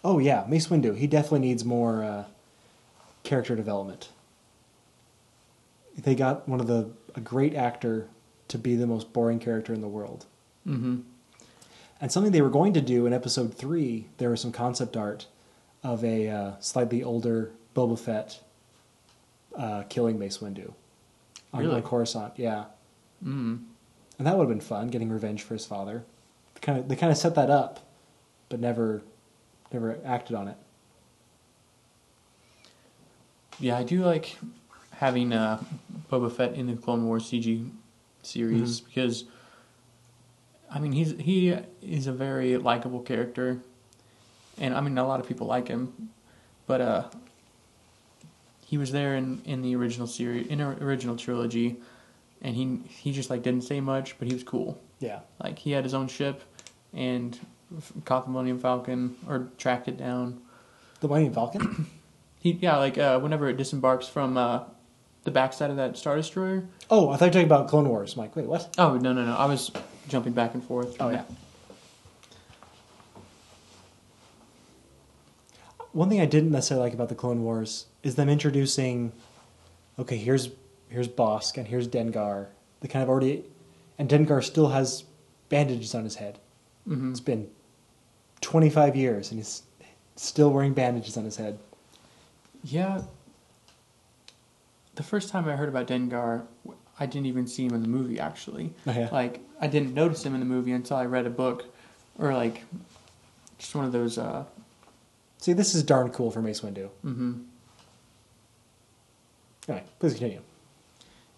oh yeah, Mace Windu. He definitely needs more uh, character development. They got one of the a great actor to be the most boring character in the world. hmm And something they were going to do in episode three, there was some concept art of a uh, slightly older Boba Fett uh, killing Mace Windu on, Really? on Coruscant. Yeah, hmm and that would have been fun, getting revenge for his father. Kind of, they kind of set that up, but never, never acted on it. Yeah, I do like having uh, Boba Fett in the Clone Wars CG series Mm-hmm. because, I mean, he's he is a very likable character, and I mean a lot of people like him, but uh, he was there in, in the original series in the original trilogy, and he he just like didn't say much, but he was cool. Yeah, Like he had his own ship, and caught the Millennium Falcon or tracked it down. the Millennium Falcon. He yeah, like uh, whenever it disembarks from uh, the backside of that Star Destroyer. oh, I thought you were talking about Clone Wars. I'm wait, what? Oh no no no! I was jumping back and forth. Oh yeah. One thing I didn't necessarily like about the Clone Wars is them introducing, okay, here's here's Bossk and here's Dengar. They kind of already, and Dengar still has bandages on his head. Hmm It's been 25 years and he's still wearing bandages on his head. Yeah. The first time I heard about Dengar, I didn't even see him in the movie. Actually, Oh, yeah. like I didn't notice him in the movie until I read a book, or like just one of those. Uh, See, this is darn cool for Mace Windu. Mm-hmm. Anyway, please continue.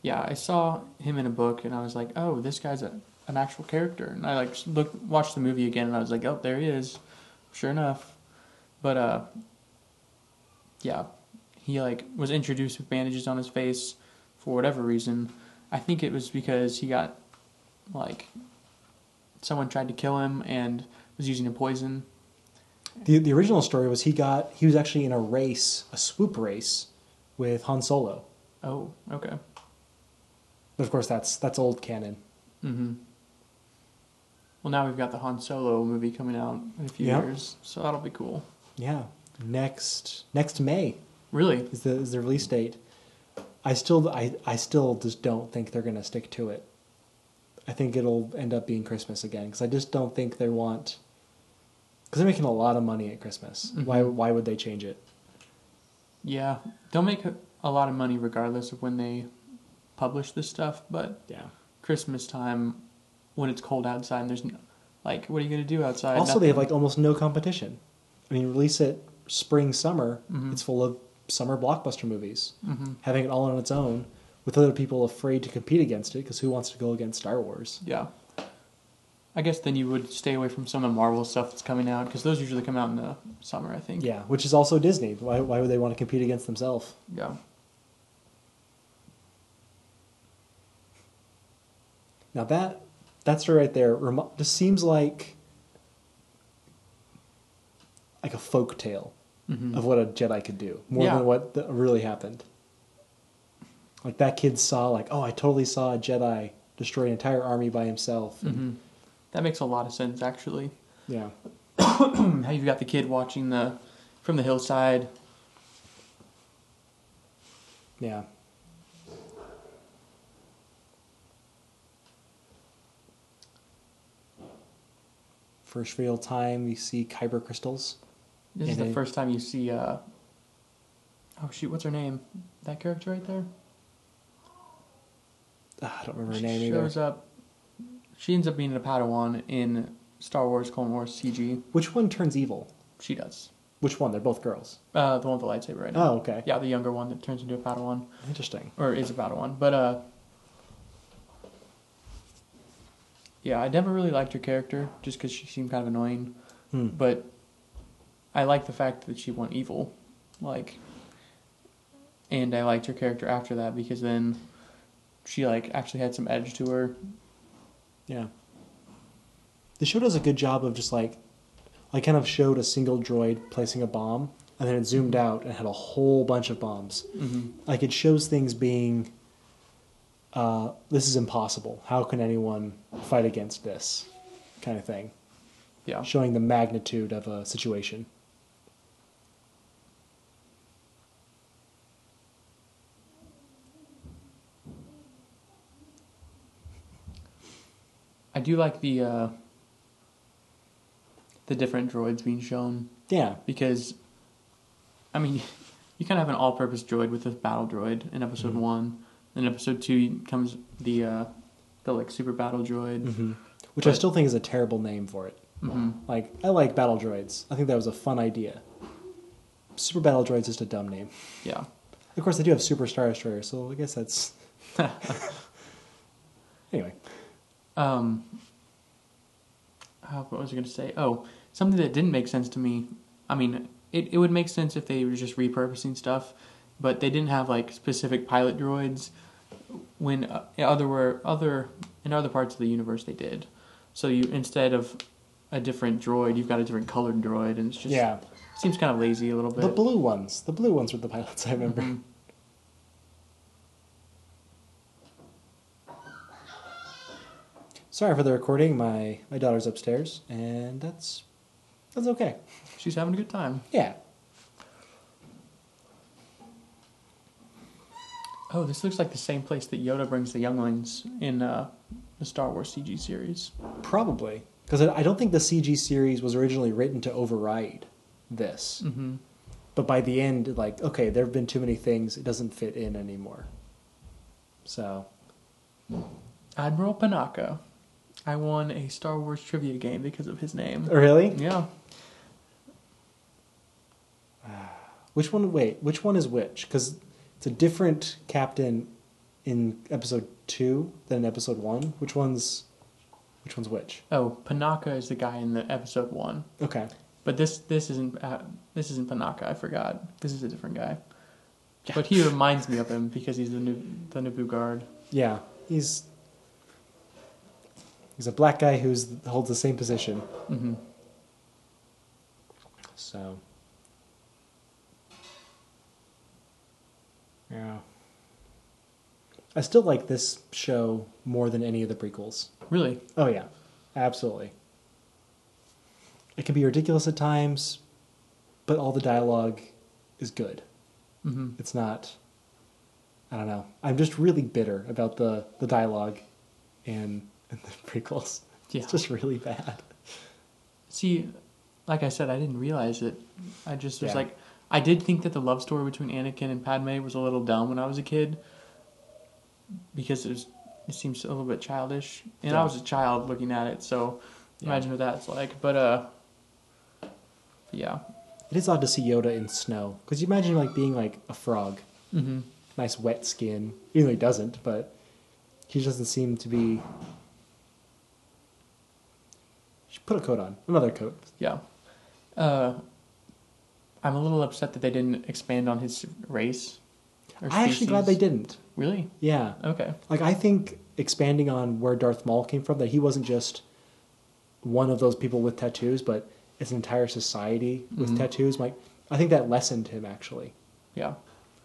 Yeah, I saw him in a book, and I was like, "Oh, this guy's a, an actual character." And I like look watched the movie again, and I was like, "Oh, there he is." Sure enough, but uh, yeah, he like was introduced with bandages on his face for whatever reason. I think it was because he got like someone tried to kill him and was using a poison. The the original story was he got he was actually in a race, a swoop race, with Han Solo. Oh, okay. But of course, that's that's old canon. Mm-hmm. Well, now we've got the Han Solo movie coming out in a few Yeah. years, so that'll be cool. Yeah, next next May Really? is the is the release date. I still I I still just don't think they're gonna stick to it. I think it'll end up being Christmas again because I just don't think they want. Because they're making a lot of money at Christmas. Why Mhm. why would they change it? Yeah, they'll make a, a lot of money regardless of when they publish this stuff. But Yeah. Christmas time, when it's cold outside, and there's no, like, what are you gonna do outside? also, they have like almost no competition. I mean, release it spring summer. Mhm. It's full of summer blockbuster movies. Mhm. Having it all on its own, with other people afraid to compete against it, because who wants to go against Star Wars? Yeah. I guess then you would stay away from some of the Marvel stuff that's coming out because those usually come out in the summer, I think. Yeah, which is also Disney. Why why would they want to compete against themselves? Yeah. Now that that story right there just seems like like a folk tale Mhm. of what a Jedi could do, more Yeah. than what the, really happened. Like that kid saw, like, oh, I totally saw a Jedi destroy an entire army by himself. Mhm. That makes a lot of sense, actually. Yeah, How you've got the kid watching the from the hillside. yeah. First real time you see kyber crystals. This is the it- first time you see. Uh, oh shoot, what's her name? That character right there. Ah, I don't remember her she name either. shows up. She ends up being a Padawan in Star Wars Clone Wars CG. Which one turns evil? She does. Which one? They're both girls. Uh, the one with the lightsaber right now. Oh, okay. Yeah, the younger one that turns into a Padawan, Interesting. or is a Padawan. But uh, yeah, I never really liked her character just because she seemed kind of annoying. Hmm. But I like the fact that she went evil, like, and I liked her character after that because then she like actually had some edge to her. Yeah. The show does a good job of just like, I kind of showed a single droid placing a bomb, and then it zoomed out and had a whole bunch of bombs. Mm-hmm. Like it shows things being, uh, this is impossible. How can anyone fight against this, kind of thing. Yeah. Showing the magnitude of a situation. I do like the uh, the different droids being shown Yeah. because, I mean, you kind of have an all-purpose droid with this battle droid in episode Mhm. one. In episode two comes the uh, the like super battle droid. hmm Which I still think is a terrible name for it. hmm Like I like battle droids. I think that was a fun idea. Super battle droids is just a dumb name. Yeah. Of course, they do have Super Star Destroyer, so I guess that's. anyway, Um, uh, what was I going to say? Oh, something that didn't make sense to me. I mean, it, it would make sense if they were just repurposing stuff, but they didn't have like specific pilot droids. When uh, in other were other in other parts of the universe they did. So you instead of a different droid, you've got a different colored droid, and it's just yeah, seems kind of lazy a little bit. the blue ones. The blue ones were the pilots. I remember. Mhm. Sorry for the recording. My my daughter's upstairs, and that's that's okay. She's having a good time. Yeah. Oh, this looks like the same place that Yoda brings the younglings in uh, the Star Wars CG series. Probably because I don't think the CG series was originally written to override this. Mm-hmm. but by the end, like okay, there have been too many things; it doesn't fit in anymore. So Admiral Panaka. I won a Star Wars trivia game because of his name. really, Yeah. which one? Wait, which one is which? Because it's a different captain in episode two than in episode one. Which one's which one's which? Oh, Panaka is the guy in the episode one, Okay, but this this isn't uh, this isn't Panaka. I forgot. This is a different guy. But he reminds me of him because he's the new the Naboo guard. yeah, he's he's a black guy who's holds the same position. Mm-hmm. So, yeah. I still like this show more than any of the prequels. Really? Oh, yeah. Absolutely. It can be ridiculous at times, but all the dialogue is good. hmm It's not. I don't know. I'm just really bitter about the, the dialogue in, in the prequels. Yeah. It's just really bad. See, like I said, I didn't realize it. I just was Yeah. like, I did think that the love story between Anakin and Padme was a little dumb when I was a kid, because it was, it seems a little bit childish, and Yeah. I was a child looking at it, so Yeah. imagine what that's like. But uh, yeah. It is odd to see Yoda in snow because you imagine like being like a frog, mm-hmm. nice wet skin. Even though he doesn't, but he doesn't seem to be. Should put a coat on, another coat. Yeah. Uh, I'm a little upset that they didn't expand on his race. or I'm actually glad they didn't. Really? Yeah, Okay. like I think expanding on where Darth Maul came from, that he wasn't just one of those people with tattoos, but it's an entire society with Mhm. tattoos. Like I think that lessened him actually. Yeah.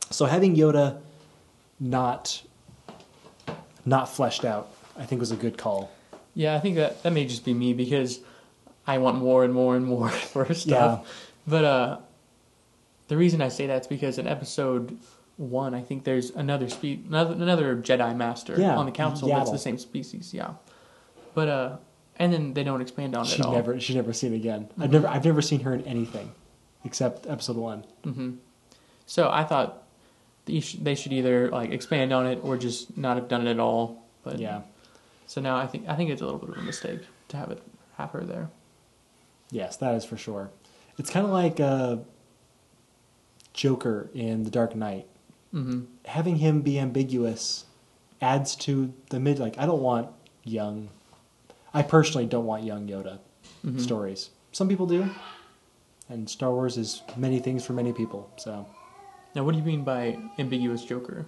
So having Yoda not not fleshed out, I think was a good call. Yeah, I think that that may just be me because I want more and more and more for stuff. Yeah. But uh, the reason I say that's because in episode one, I think there's another spe- another, another Jedi Master Yeah, on the council that's the same species. Yeah, but uh, and then they don't expand on it She at all. never she's never seen again. I've never I've never seen her in anything except episode one. Mm-hmm. So I thought they should, they should either like expand on it or just not have done it at all. But yeah. So now I think I think it's a little bit of a mistake to have it have her there. Yes, that is for sure. It's kind of like uh, Joker in The Dark Knight. hmm Having him be ambiguous adds to the mid. Like I don't want young. I personally don't want young Yoda Mhm. stories. Some people do, and Star Wars is many things for many people. So. Now, what do you mean by ambiguous Joker?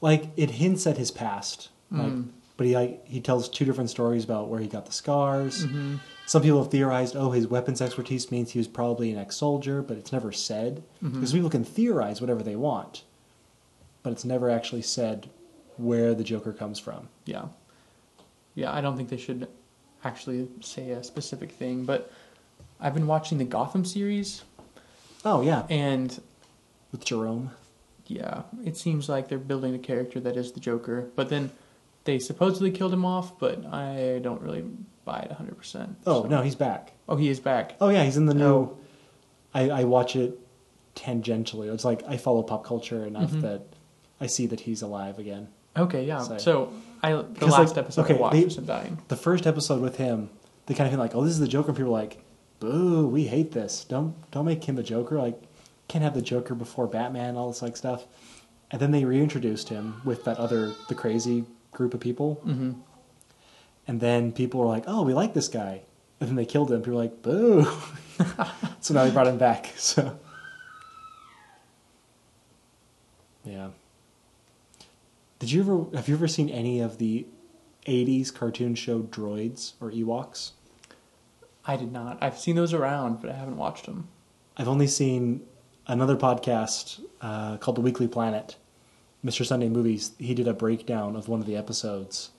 like it hints at his past like Mm. but he like he tells two different stories about where he got the scars Mhm. Some people have theorized oh his weapons expertise means he was probably an ex-soldier but it's never said. Mhm. because people can theorize whatever they want but it's never actually said where the joker comes from. Yeah. Yeah, I don't think they should actually say a specific thing, but I've been watching the Gotham series, oh yeah. And with jerome. Yeah, it seems like they're building a character that is the Joker, but then they supposedly killed him off, but I don't really buy it 100%. oh so- no he's back Oh, he is back. oh yeah he's in the new Oh. I, I watch it tangentially it's like i follow pop culture enough Mhm. that i see that he's alive again Okay, yeah. So- So, I the last like, episode okay, I watched they- was him dying. the first episode with him, they kind of feel like, oh, this is the Joker. And people are like, boo, we hate this. Don't don't make him the Joker. Like, can't have the Joker before Batman. All this like stuff. And then they reintroduced him with that other the crazy group of people. hmm And then people were like, oh, we like this guy. And then they killed him. People were like, boo. so now they brought him back. So yeah. Did you ever have you ever seen any of the 80s cartoon show Droids or Ewoks? I did not. I've seen those around, but I haven't watched them. I've only seen another podcast uh, called The Weekly Planet. Mr. Sunday Movies, he did a breakdown of one of the episodes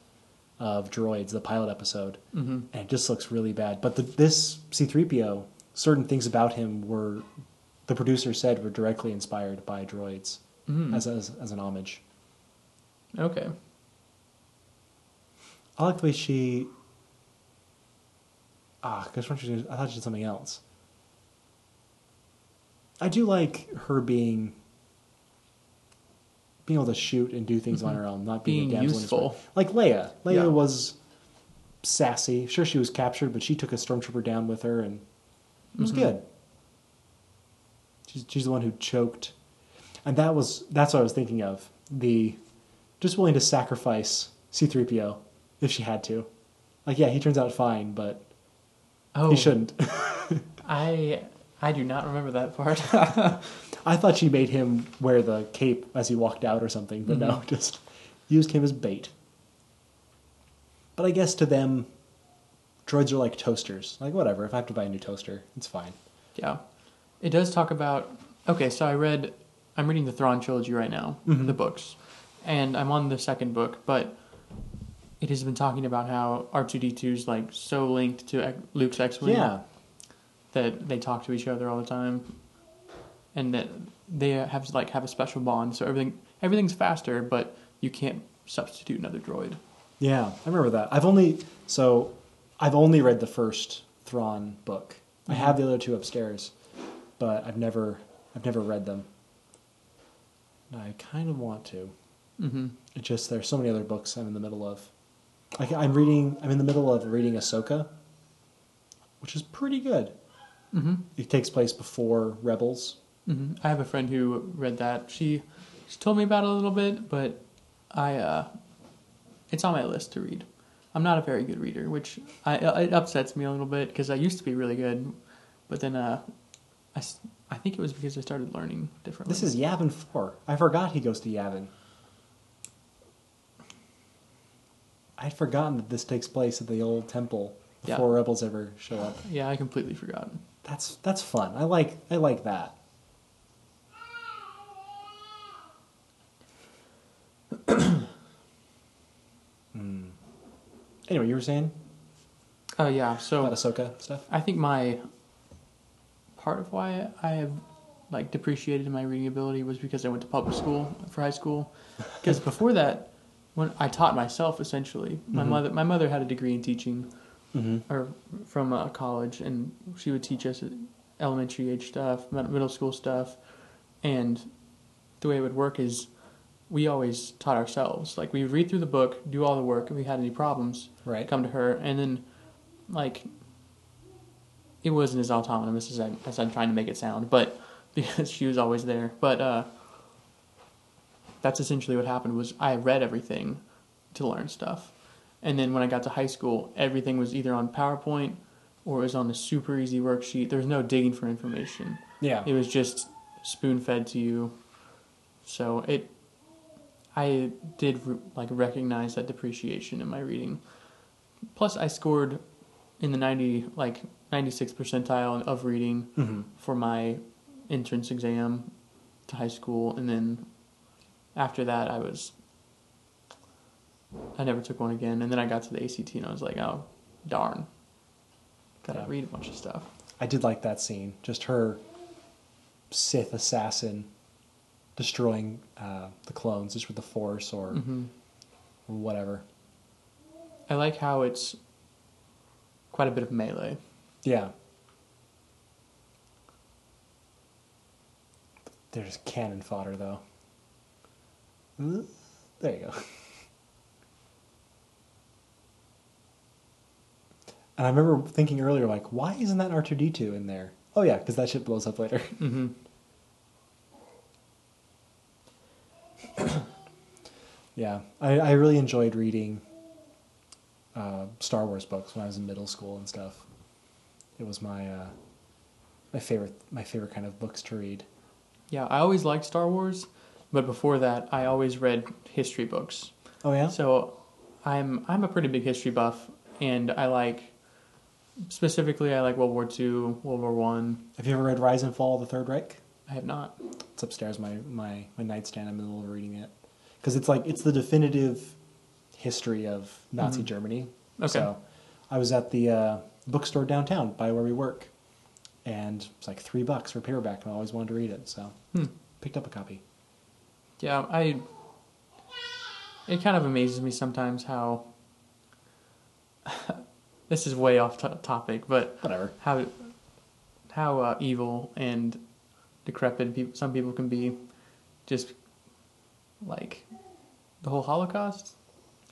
of Droids, the pilot episode, hmm and it just looks really bad. But the, this C3PO, certain things about him were, the producer said, were directly inspired by Droids hmm as, as, as an homage. Okay. I like the way she. Ah, because I thought she did something else. I do like her being being able to shoot and do things on Mhm. her own, not being, Being a damsel in useful. Like Leia. Leia Yeah. was sassy. Sure, she was captured, but she took a stormtrooper down with her, and it was Mhm. good. She's she's the one who choked, and that was that's what I was thinking of. The just willing to sacrifice C three PO if she had to. Like, yeah, he turns out fine, but Oh, he shouldn't. I I do not remember that part. I thought she made him wear the cape as he walked out or something, but no, Mhm. just used him as bait. But I guess to them, droids are like toasters. Like, whatever, if I have to buy a new toaster, it's fine. yeah, it does talk about. Okay, so I read. I'm reading the Thrawn trilogy right now, Mhm. the books, and I'm on the second book, but it has been talking about how R2D2 is like so linked to Luke's X-wing Yeah. That they talk to each other all the time, and that they have like have a special bond. So everything everything's faster, but you can't substitute another droid. Yeah, I remember that. I've only so I've only read the first Thrawn book. I Mhm. have the other two upstairs, but I've never I've never read them. I kind of want to. Mm-hmm. It's just there's so many other books I'm in the middle of. I, I'm reading. I'm in the middle of reading Ahsoka, which is pretty good. Mm-hmm. It takes place before Rebels. hmm I have a friend who read that. She she told me about it a little bit, but I uh, it's on my list to read. I'm not a very good reader, which I, it upsets me a little bit because I used to be really good, but then uh, I, I think it was because I started learning differently. This is Yavin Four. I forgot he goes to Yavin. I'd forgotten that this takes place at the old temple Yeah. before Rebels ever show up. yeah, I completely forgot. That's that's fun. I like I like that. Hmm. Anyway, you were saying Oh yeah, so about Ahsoka stuff. I think my part of why I have like depreciated my reading ability was because I went to public school for high school. Because before that, when I taught myself essentially, my Mhm. mother my mother had a degree in teaching Mm-hmm. or from a college, and she would teach us elementary age stuff, middle school stuff, and the way it would work is we always taught ourselves. Like we read through the book, do all the work. If we had any problems, Right. come to her, and then like it wasn't as autonomous as I as I'm trying to make it sound, but because she was always there. But uh, that's essentially what happened. Was I read everything to learn stuff, and then when I got to high school, everything was either on PowerPoint or it was on a super easy worksheet. There was no digging for information. Yeah. It was just spoon fed to you. So it, I did like recognize that depreciation in my reading. Plus, I scored in the ninety like ninety six percentile of reading Mm-hmm. for my entrance exam to high school, and then after that, I was. I never took one again, and then I got to the ACT, and I was like, "Oh, darn, gotta Yeah. read a bunch of stuff." I did like that scene. Just her Sith assassin destroying uh, the clones just with the Force or, hmm or whatever. I like how it's quite a bit of melee. Yeah. There's cannon fodder though. There you go. And I remember thinking earlier, like, why isn't that R two D two in there? Oh yeah, because that shit blows up later. Mm-hmm. Yeah, I, I really enjoyed reading uh, Star Wars books when I was in middle school and stuff. It was my uh, my favorite my favorite kind of books to read. Yeah, I always liked Star Wars, but before that, I always read history books. Oh yeah, So, I'm I'm a pretty big history buff, and I like specifically I like World War Two, World War One. have you ever read Rise and Fall of the Third Reich? I. have not. It's upstairs my my my nightstand. I'm in the middle of reading it because it's like it's the definitive history of Nazi Mhm. Germany. Okay. So, I was at the uh, bookstore downtown by where we work, and it's like three bucks for paperback, and I always wanted to read it, so Hmm. picked up a copy. Yeah, I. It kind of amazes me sometimes how. this is way off to topic, but Whatever. how how uh, evil and decrepit. People, some people can be just like the whole Holocaust.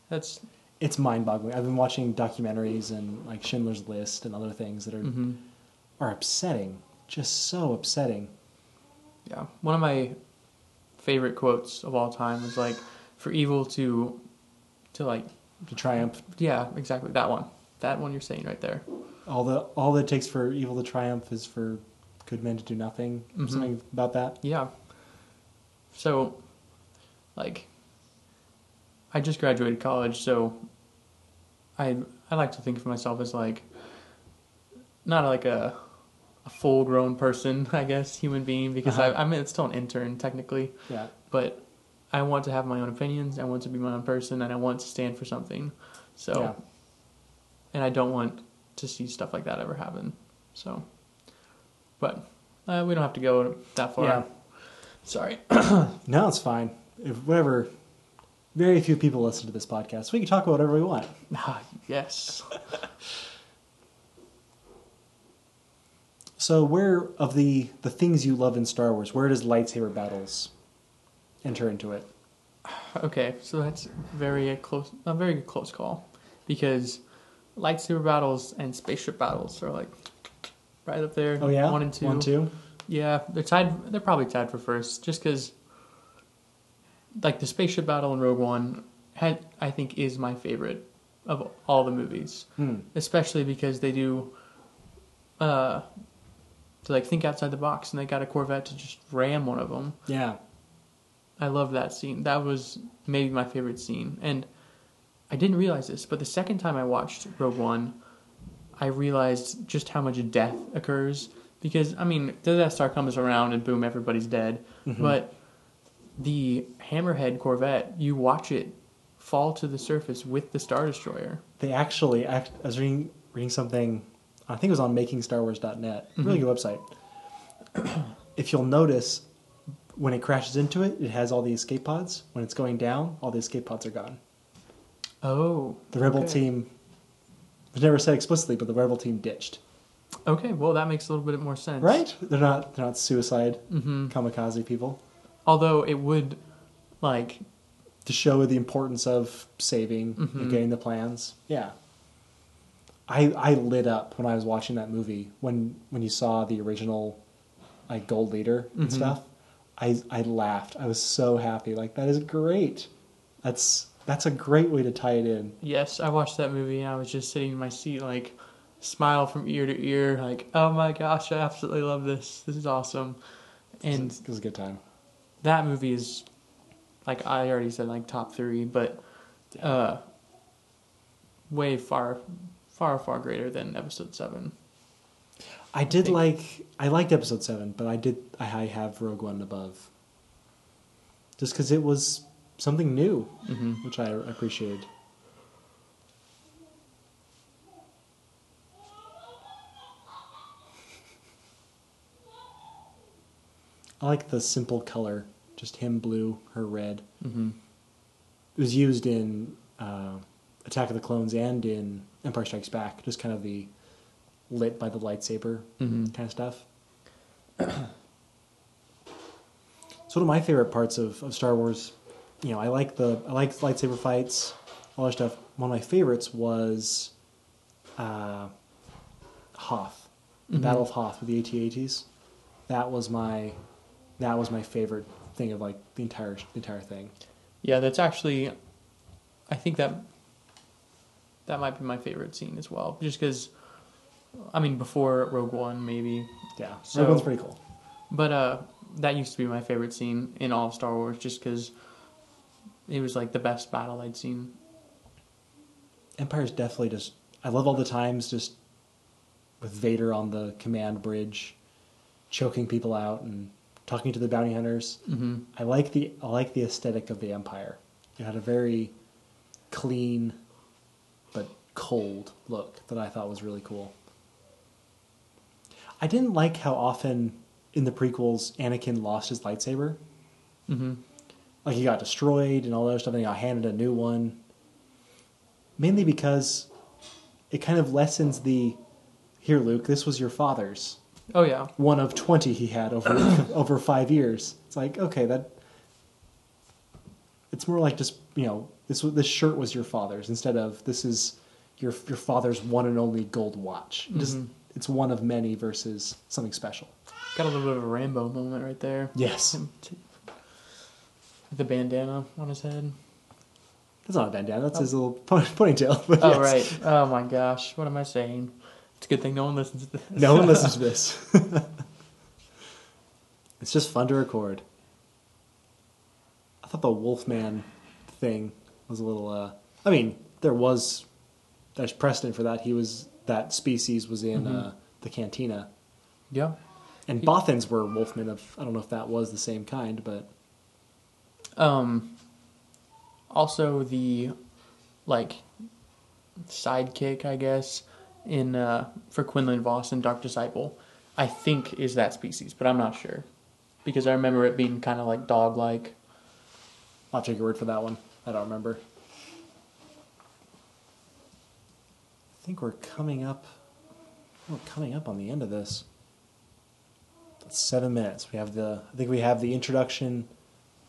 That's It's mind-boggling. I've been watching documentaries and like Schindler's List and other things that are mhm. are upsetting. Just so upsetting. yeah. One of my favorite quotes of all time was like, "For evil to, to like, To triumph. yeah, exactly that one. That one you're saying right there. All the all that it takes for evil to triumph is for good men to do nothing. Mhm. Something about that. Yeah. So, like, I just graduated college, so I I like to think of myself as like not like a a full grown person, I guess, human being, because Uh-huh. I I'm it's still an intern technically, Yeah. but I want to have my own opinions. I want to be my own person, and I want to stand for something. So, Yeah. And I don't want to see stuff like that ever happen. So, but uh, we don't have to go that far. Yeah. Sorry. No, it's fine. If whatever. Very few people listen to this podcast. We can talk about whatever we want. Ah, yes. So, where of the the things you love in Star Wars, where does lightsaber battles enter into it? Okay, so that's very a close, a very close call, because lightsaber battles and spaceship battles are like right up there. Oh yeah, one and two. One, two. Yeah, they're tied. They're probably tied for first, just because. Like the spaceship battle in Rogue One, had I think is my favorite of all the movies, Hmm. especially because they do. Uh, to like think outside the box, and they got a Corvette to just ram one of them. Yeah. I love that scene. That was maybe my favorite scene. And I didn't realize this, but the second time I watched Rogue One, I realized just how much death occurs. Because, I mean, the Death Star comes around and boom, everybody's dead. Mhm. But the Hammerhead Corvette, you watch it fall to the surface with the Star Destroyer. They actually, act, I was reading, reading something, I think it was on makingstarwars.net, really good website. if you'll notice, when it crashes into it, it has all the escape pods. When it's going down, all the escape pods are gone. Oh. The rebel okay. team, it was never said explicitly, but the rebel team ditched. Okay, well, that makes a little bit more sense. Right? They're not, they're not suicide hmm kamikaze people. Although it would, like, to show the importance of saving Mhm. and getting the plans. Yeah. I I lit up when I was watching that movie when when you saw the original like gold leader and Mhm. stuff. I I laughed. I was so happy. Like that is great. That's that's a great way to tie it in. Yes, I watched that movie and I was just sitting in my seat, like, smile from ear to ear, like, oh my gosh, I absolutely love this. This is awesome. And it was a good time. that movie is, like, I already said, like, top three, but uh, way far, far, far greater than episode seven. I did think- like I liked episode seven, but I did I have Rogue One above. Just because it was something new, hmm which I appreciated. I like the simple color, just him blue, her red. hmm It was used in uh, Attack of the Clones and in Empire Strikes Back, just kind of the lit by the lightsaber hmm kind of stuff. it's one of my favorite parts of, of Star Wars. You know, I like the I like lightsaber fights, all that stuff. One of my favorites was uh, Hoth, the Mhm. Battle of Hoth with the AT-ATs. That was my that was my favorite thing of like the entire the entire thing. Yeah, that's actually, I think that that might be my favorite scene as well, just because, I mean, before Rogue One, maybe Yeah, So- Rogue One's pretty cool. But uh, that used to be my favorite scene in all of Star Wars, just because it was like the best battle I'd seen. Empire's definitely just. I love all the times just with Vader on the command bridge, choking people out and talking to the bounty hunters. hmm I like the I like the aesthetic of the Empire. It had a very clean but cold look that I thought was really cool. I didn't like how often in the prequels Anakin lost his lightsaber. hmm Like he got destroyed and all that stuff, and he got handed a new one. Mainly because it kind of lessens the here, Luke, this was your father's. Oh yeah. one of 20 he had over over 5 years. It's like, okay, that it's more like just, you know, this this shirt was your father's instead of this is your your father's one and only gold watch. Just Mhm. it's one of many versus something special. Got a little bit of a Rambo moment right there. Yes. The bandana on his head. That's not a bandana, that's his little pony- ponytail. But Oh yes. right. Oh my gosh. What am I saying? It's a good thing no one listens to this. No one listens to this. it's just fun to record. I thought the Wolfman thing was a little. Uh, I mean, there was there's precedent for that. He was that species was in Mhm. uh, the cantina, Yeah. and He- Bothans were Wolfmen. Of I don't know if that was the same kind, but Um. Also the, like, sidekick, I guess, in uh for Quinlan Vos and Dark Disciple, I think is that species, but I'm not sure, because I remember it being kind of like dog-like. I'll take your word for that one. I don't remember. I think we're coming up. We're coming up on the end of this. That's seven minutes. We have the. I think we have the introduction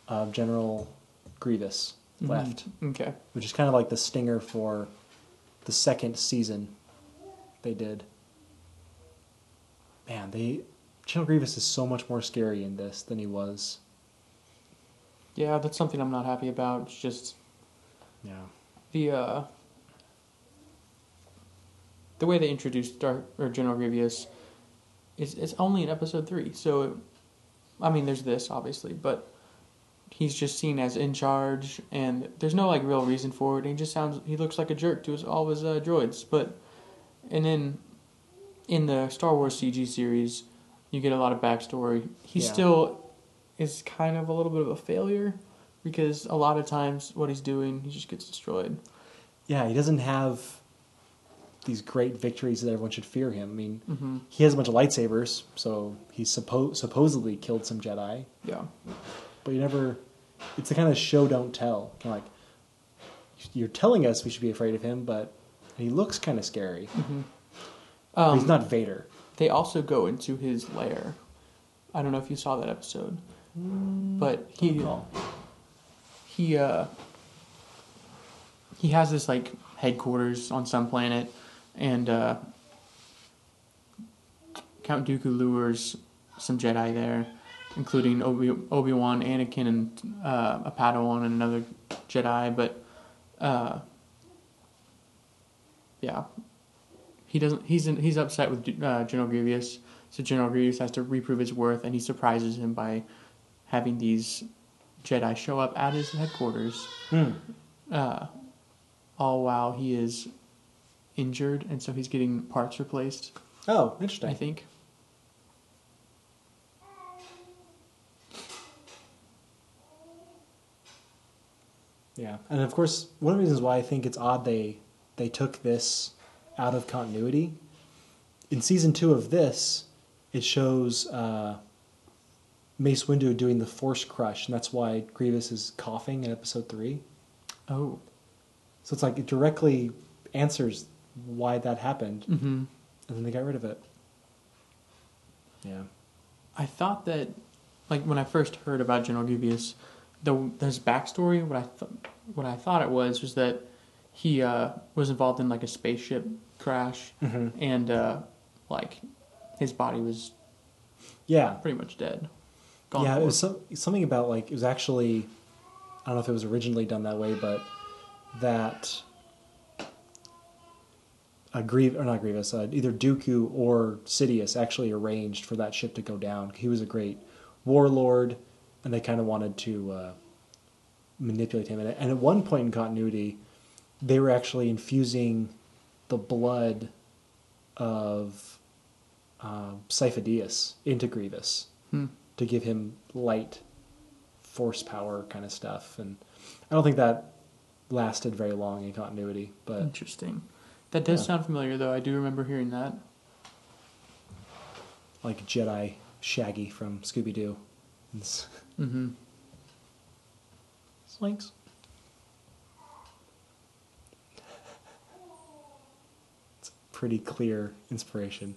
of General Grievous left, Mhm. Okay. which is kind of like the stinger for the second season. They did. Man, they General Grievous is so much more scary in this than he was. Yeah, that's something I'm not happy about. It's just Yeah. the uh the way they introduced Dark or General Grievous is it's only in episode three. So, I mean, there's this obviously, but he's just seen as in charge, and there's no like real reason for it. He just sounds he looks like a jerk to his, all of his uh, droids. But and then in the Star Wars CG series, you get a lot of backstory. He Yeah. still is kind of a little bit of a failure because a lot of times what he's doing, he just gets destroyed. Yeah, he doesn't have these great victories that everyone should fear him. I mean, Mm-hmm. he has a bunch of lightsabers, so he suppo- supposedly killed some Jedi, Yeah. But you never. It's the kind of show don't tell. Kind of like you're telling us we should be afraid of him, but he looks kind of scary. Mm-hmm. Um, he's not Vader. They also go into his lair. I don't know if you saw that episode, but he he uh he has this like headquarters on some planet, and uh, Count Dooku lures some Jedi there, including Obi Obi Wan, Anakin, and uh, a Padawan and another Jedi. But uh, yeah, he doesn't. He's in, he's upset with uh, General Grievous, so General Grievous has to reprove his worth, and he surprises him by having these Jedi show up at his headquarters, Hmm. uh, all while he is injured, and so he's getting parts replaced. Oh, interesting. I think. Yeah, and of course, one of the reasons why I think it's odd they they took this out of continuity. In season two of this, it shows uh, Mace Windu doing the Force Crush, and that's why Grievous is coughing in episode three. Oh. So it's like it directly answers why that happened, Mm-hmm. and then they got rid of it. Yeah. I thought that, like when I first heard about General Grievous, the his backstory. What I th- what I thought it was was that he uh, was involved in like a spaceship crash, Mm-hmm. and uh, like his body was Yeah. pretty much dead. Gone yeah, it was some, something about like it was actually I don't know if it was originally done that way, but that a Grieve or not Grievous, uh, either Dooku or Sidious actually arranged for that ship to go down. He was a great warlord, and they kind of wanted to uh, manipulate him. And, and at one point in continuity, they were actually infusing the blood of uh, into Grievous Hmm. to give him light force power kind of stuff and i don't think that lasted very long in continuity but Interesting. That does Yeah. sound familiar, though. I do remember hearing that. like jedi shaggy from scooby-doo it's Mm-hmm. slinks it's a pretty clear inspiration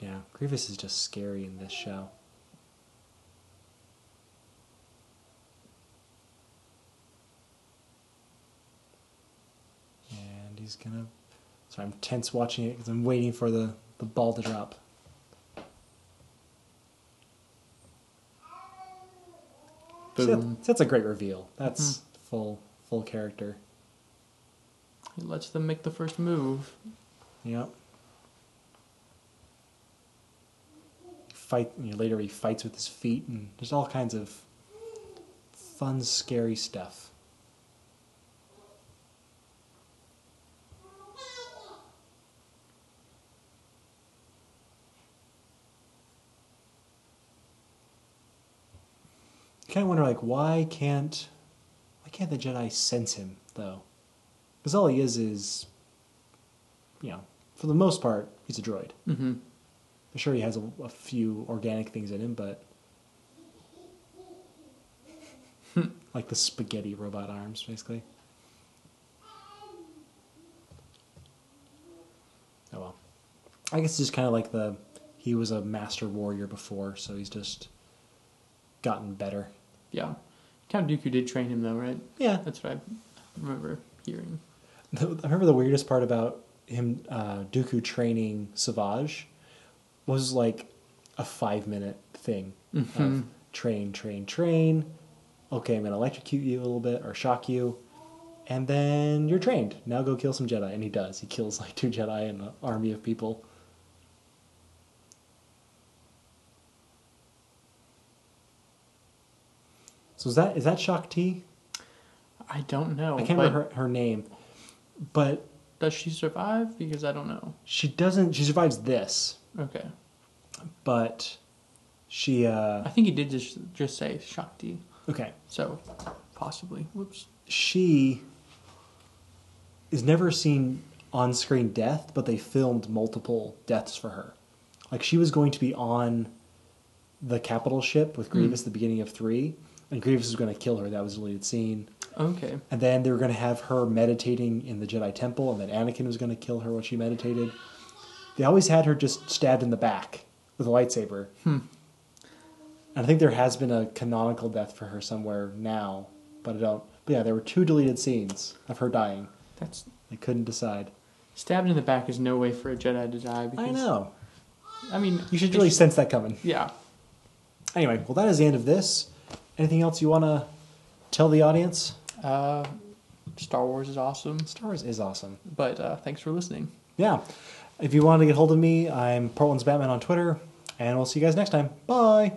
Yeah, Grievous is just scary in this show. And he's gonna. Sorry, I'm tense watching it because I'm waiting for the, the ball to drop. See, that- Boom. that's a great reveal. That's hmm. full full character. He lets them make the first move. Yep. Fight. You know, later, he fights with his feet, and there's all kinds of fun, scary stuff. You kind of wonder, like, why can't, why can't the Jedi sense him though? Because all he is is, you know, for the most part, he's a droid. Mm-hmm. I'm sure he has a, a few organic things in him, but like the spaghetti robot arms, basically. Oh well. I guess it's just kind of like the he was a master warrior before, so he's just gotten better. Yeah. Count Dooku did train him though, right? Yeah, That's what I remember hearing. I remember the weirdest part about him, uh, Dooku training Savage, was like a five minute thing of Mhm. train, train, train. Okay, I'm gonna electrocute you a little bit or shock you, and then you're trained. Now go kill some Jedi, and he does. He kills like two Jedi and an army of people. So is that is that Shaak Ti? I don't know. I can't remember her, her name, but Does she survive? Because I don't know. she doesn't. She survives this, Okay. but she. uh I think he did just just say Shaak Ti. Okay, So possibly. Whoops. she is never seen on screen death, but they filmed multiple deaths for her. Like she was going to be on the capital ship with Grievous at the beginning of three, and Grievous was going to kill her. That was a deleted scene. Okay. And then they were going to have her meditating in the Jedi Temple, and then Anakin was going to kill her when she meditated. They always had her just stabbed in the back with a lightsaber. Hmm. And I think there has been a canonical death for her somewhere now, but I don't. But yeah, there were two deleted scenes of her dying. That's They couldn't decide. stabbed in the back is no way for a Jedi to die. Because, I know. I mean, You should really sense that coming. Yeah. Anyway, well, that is the end of this. Anything else you want to tell the audience? Uh, Star Wars is awesome. Star Wars is awesome. But uh, thanks for listening. Yeah. If you want to get hold of me, I'm Portland's Batman on Twitter, and we'll see you guys next time. Bye.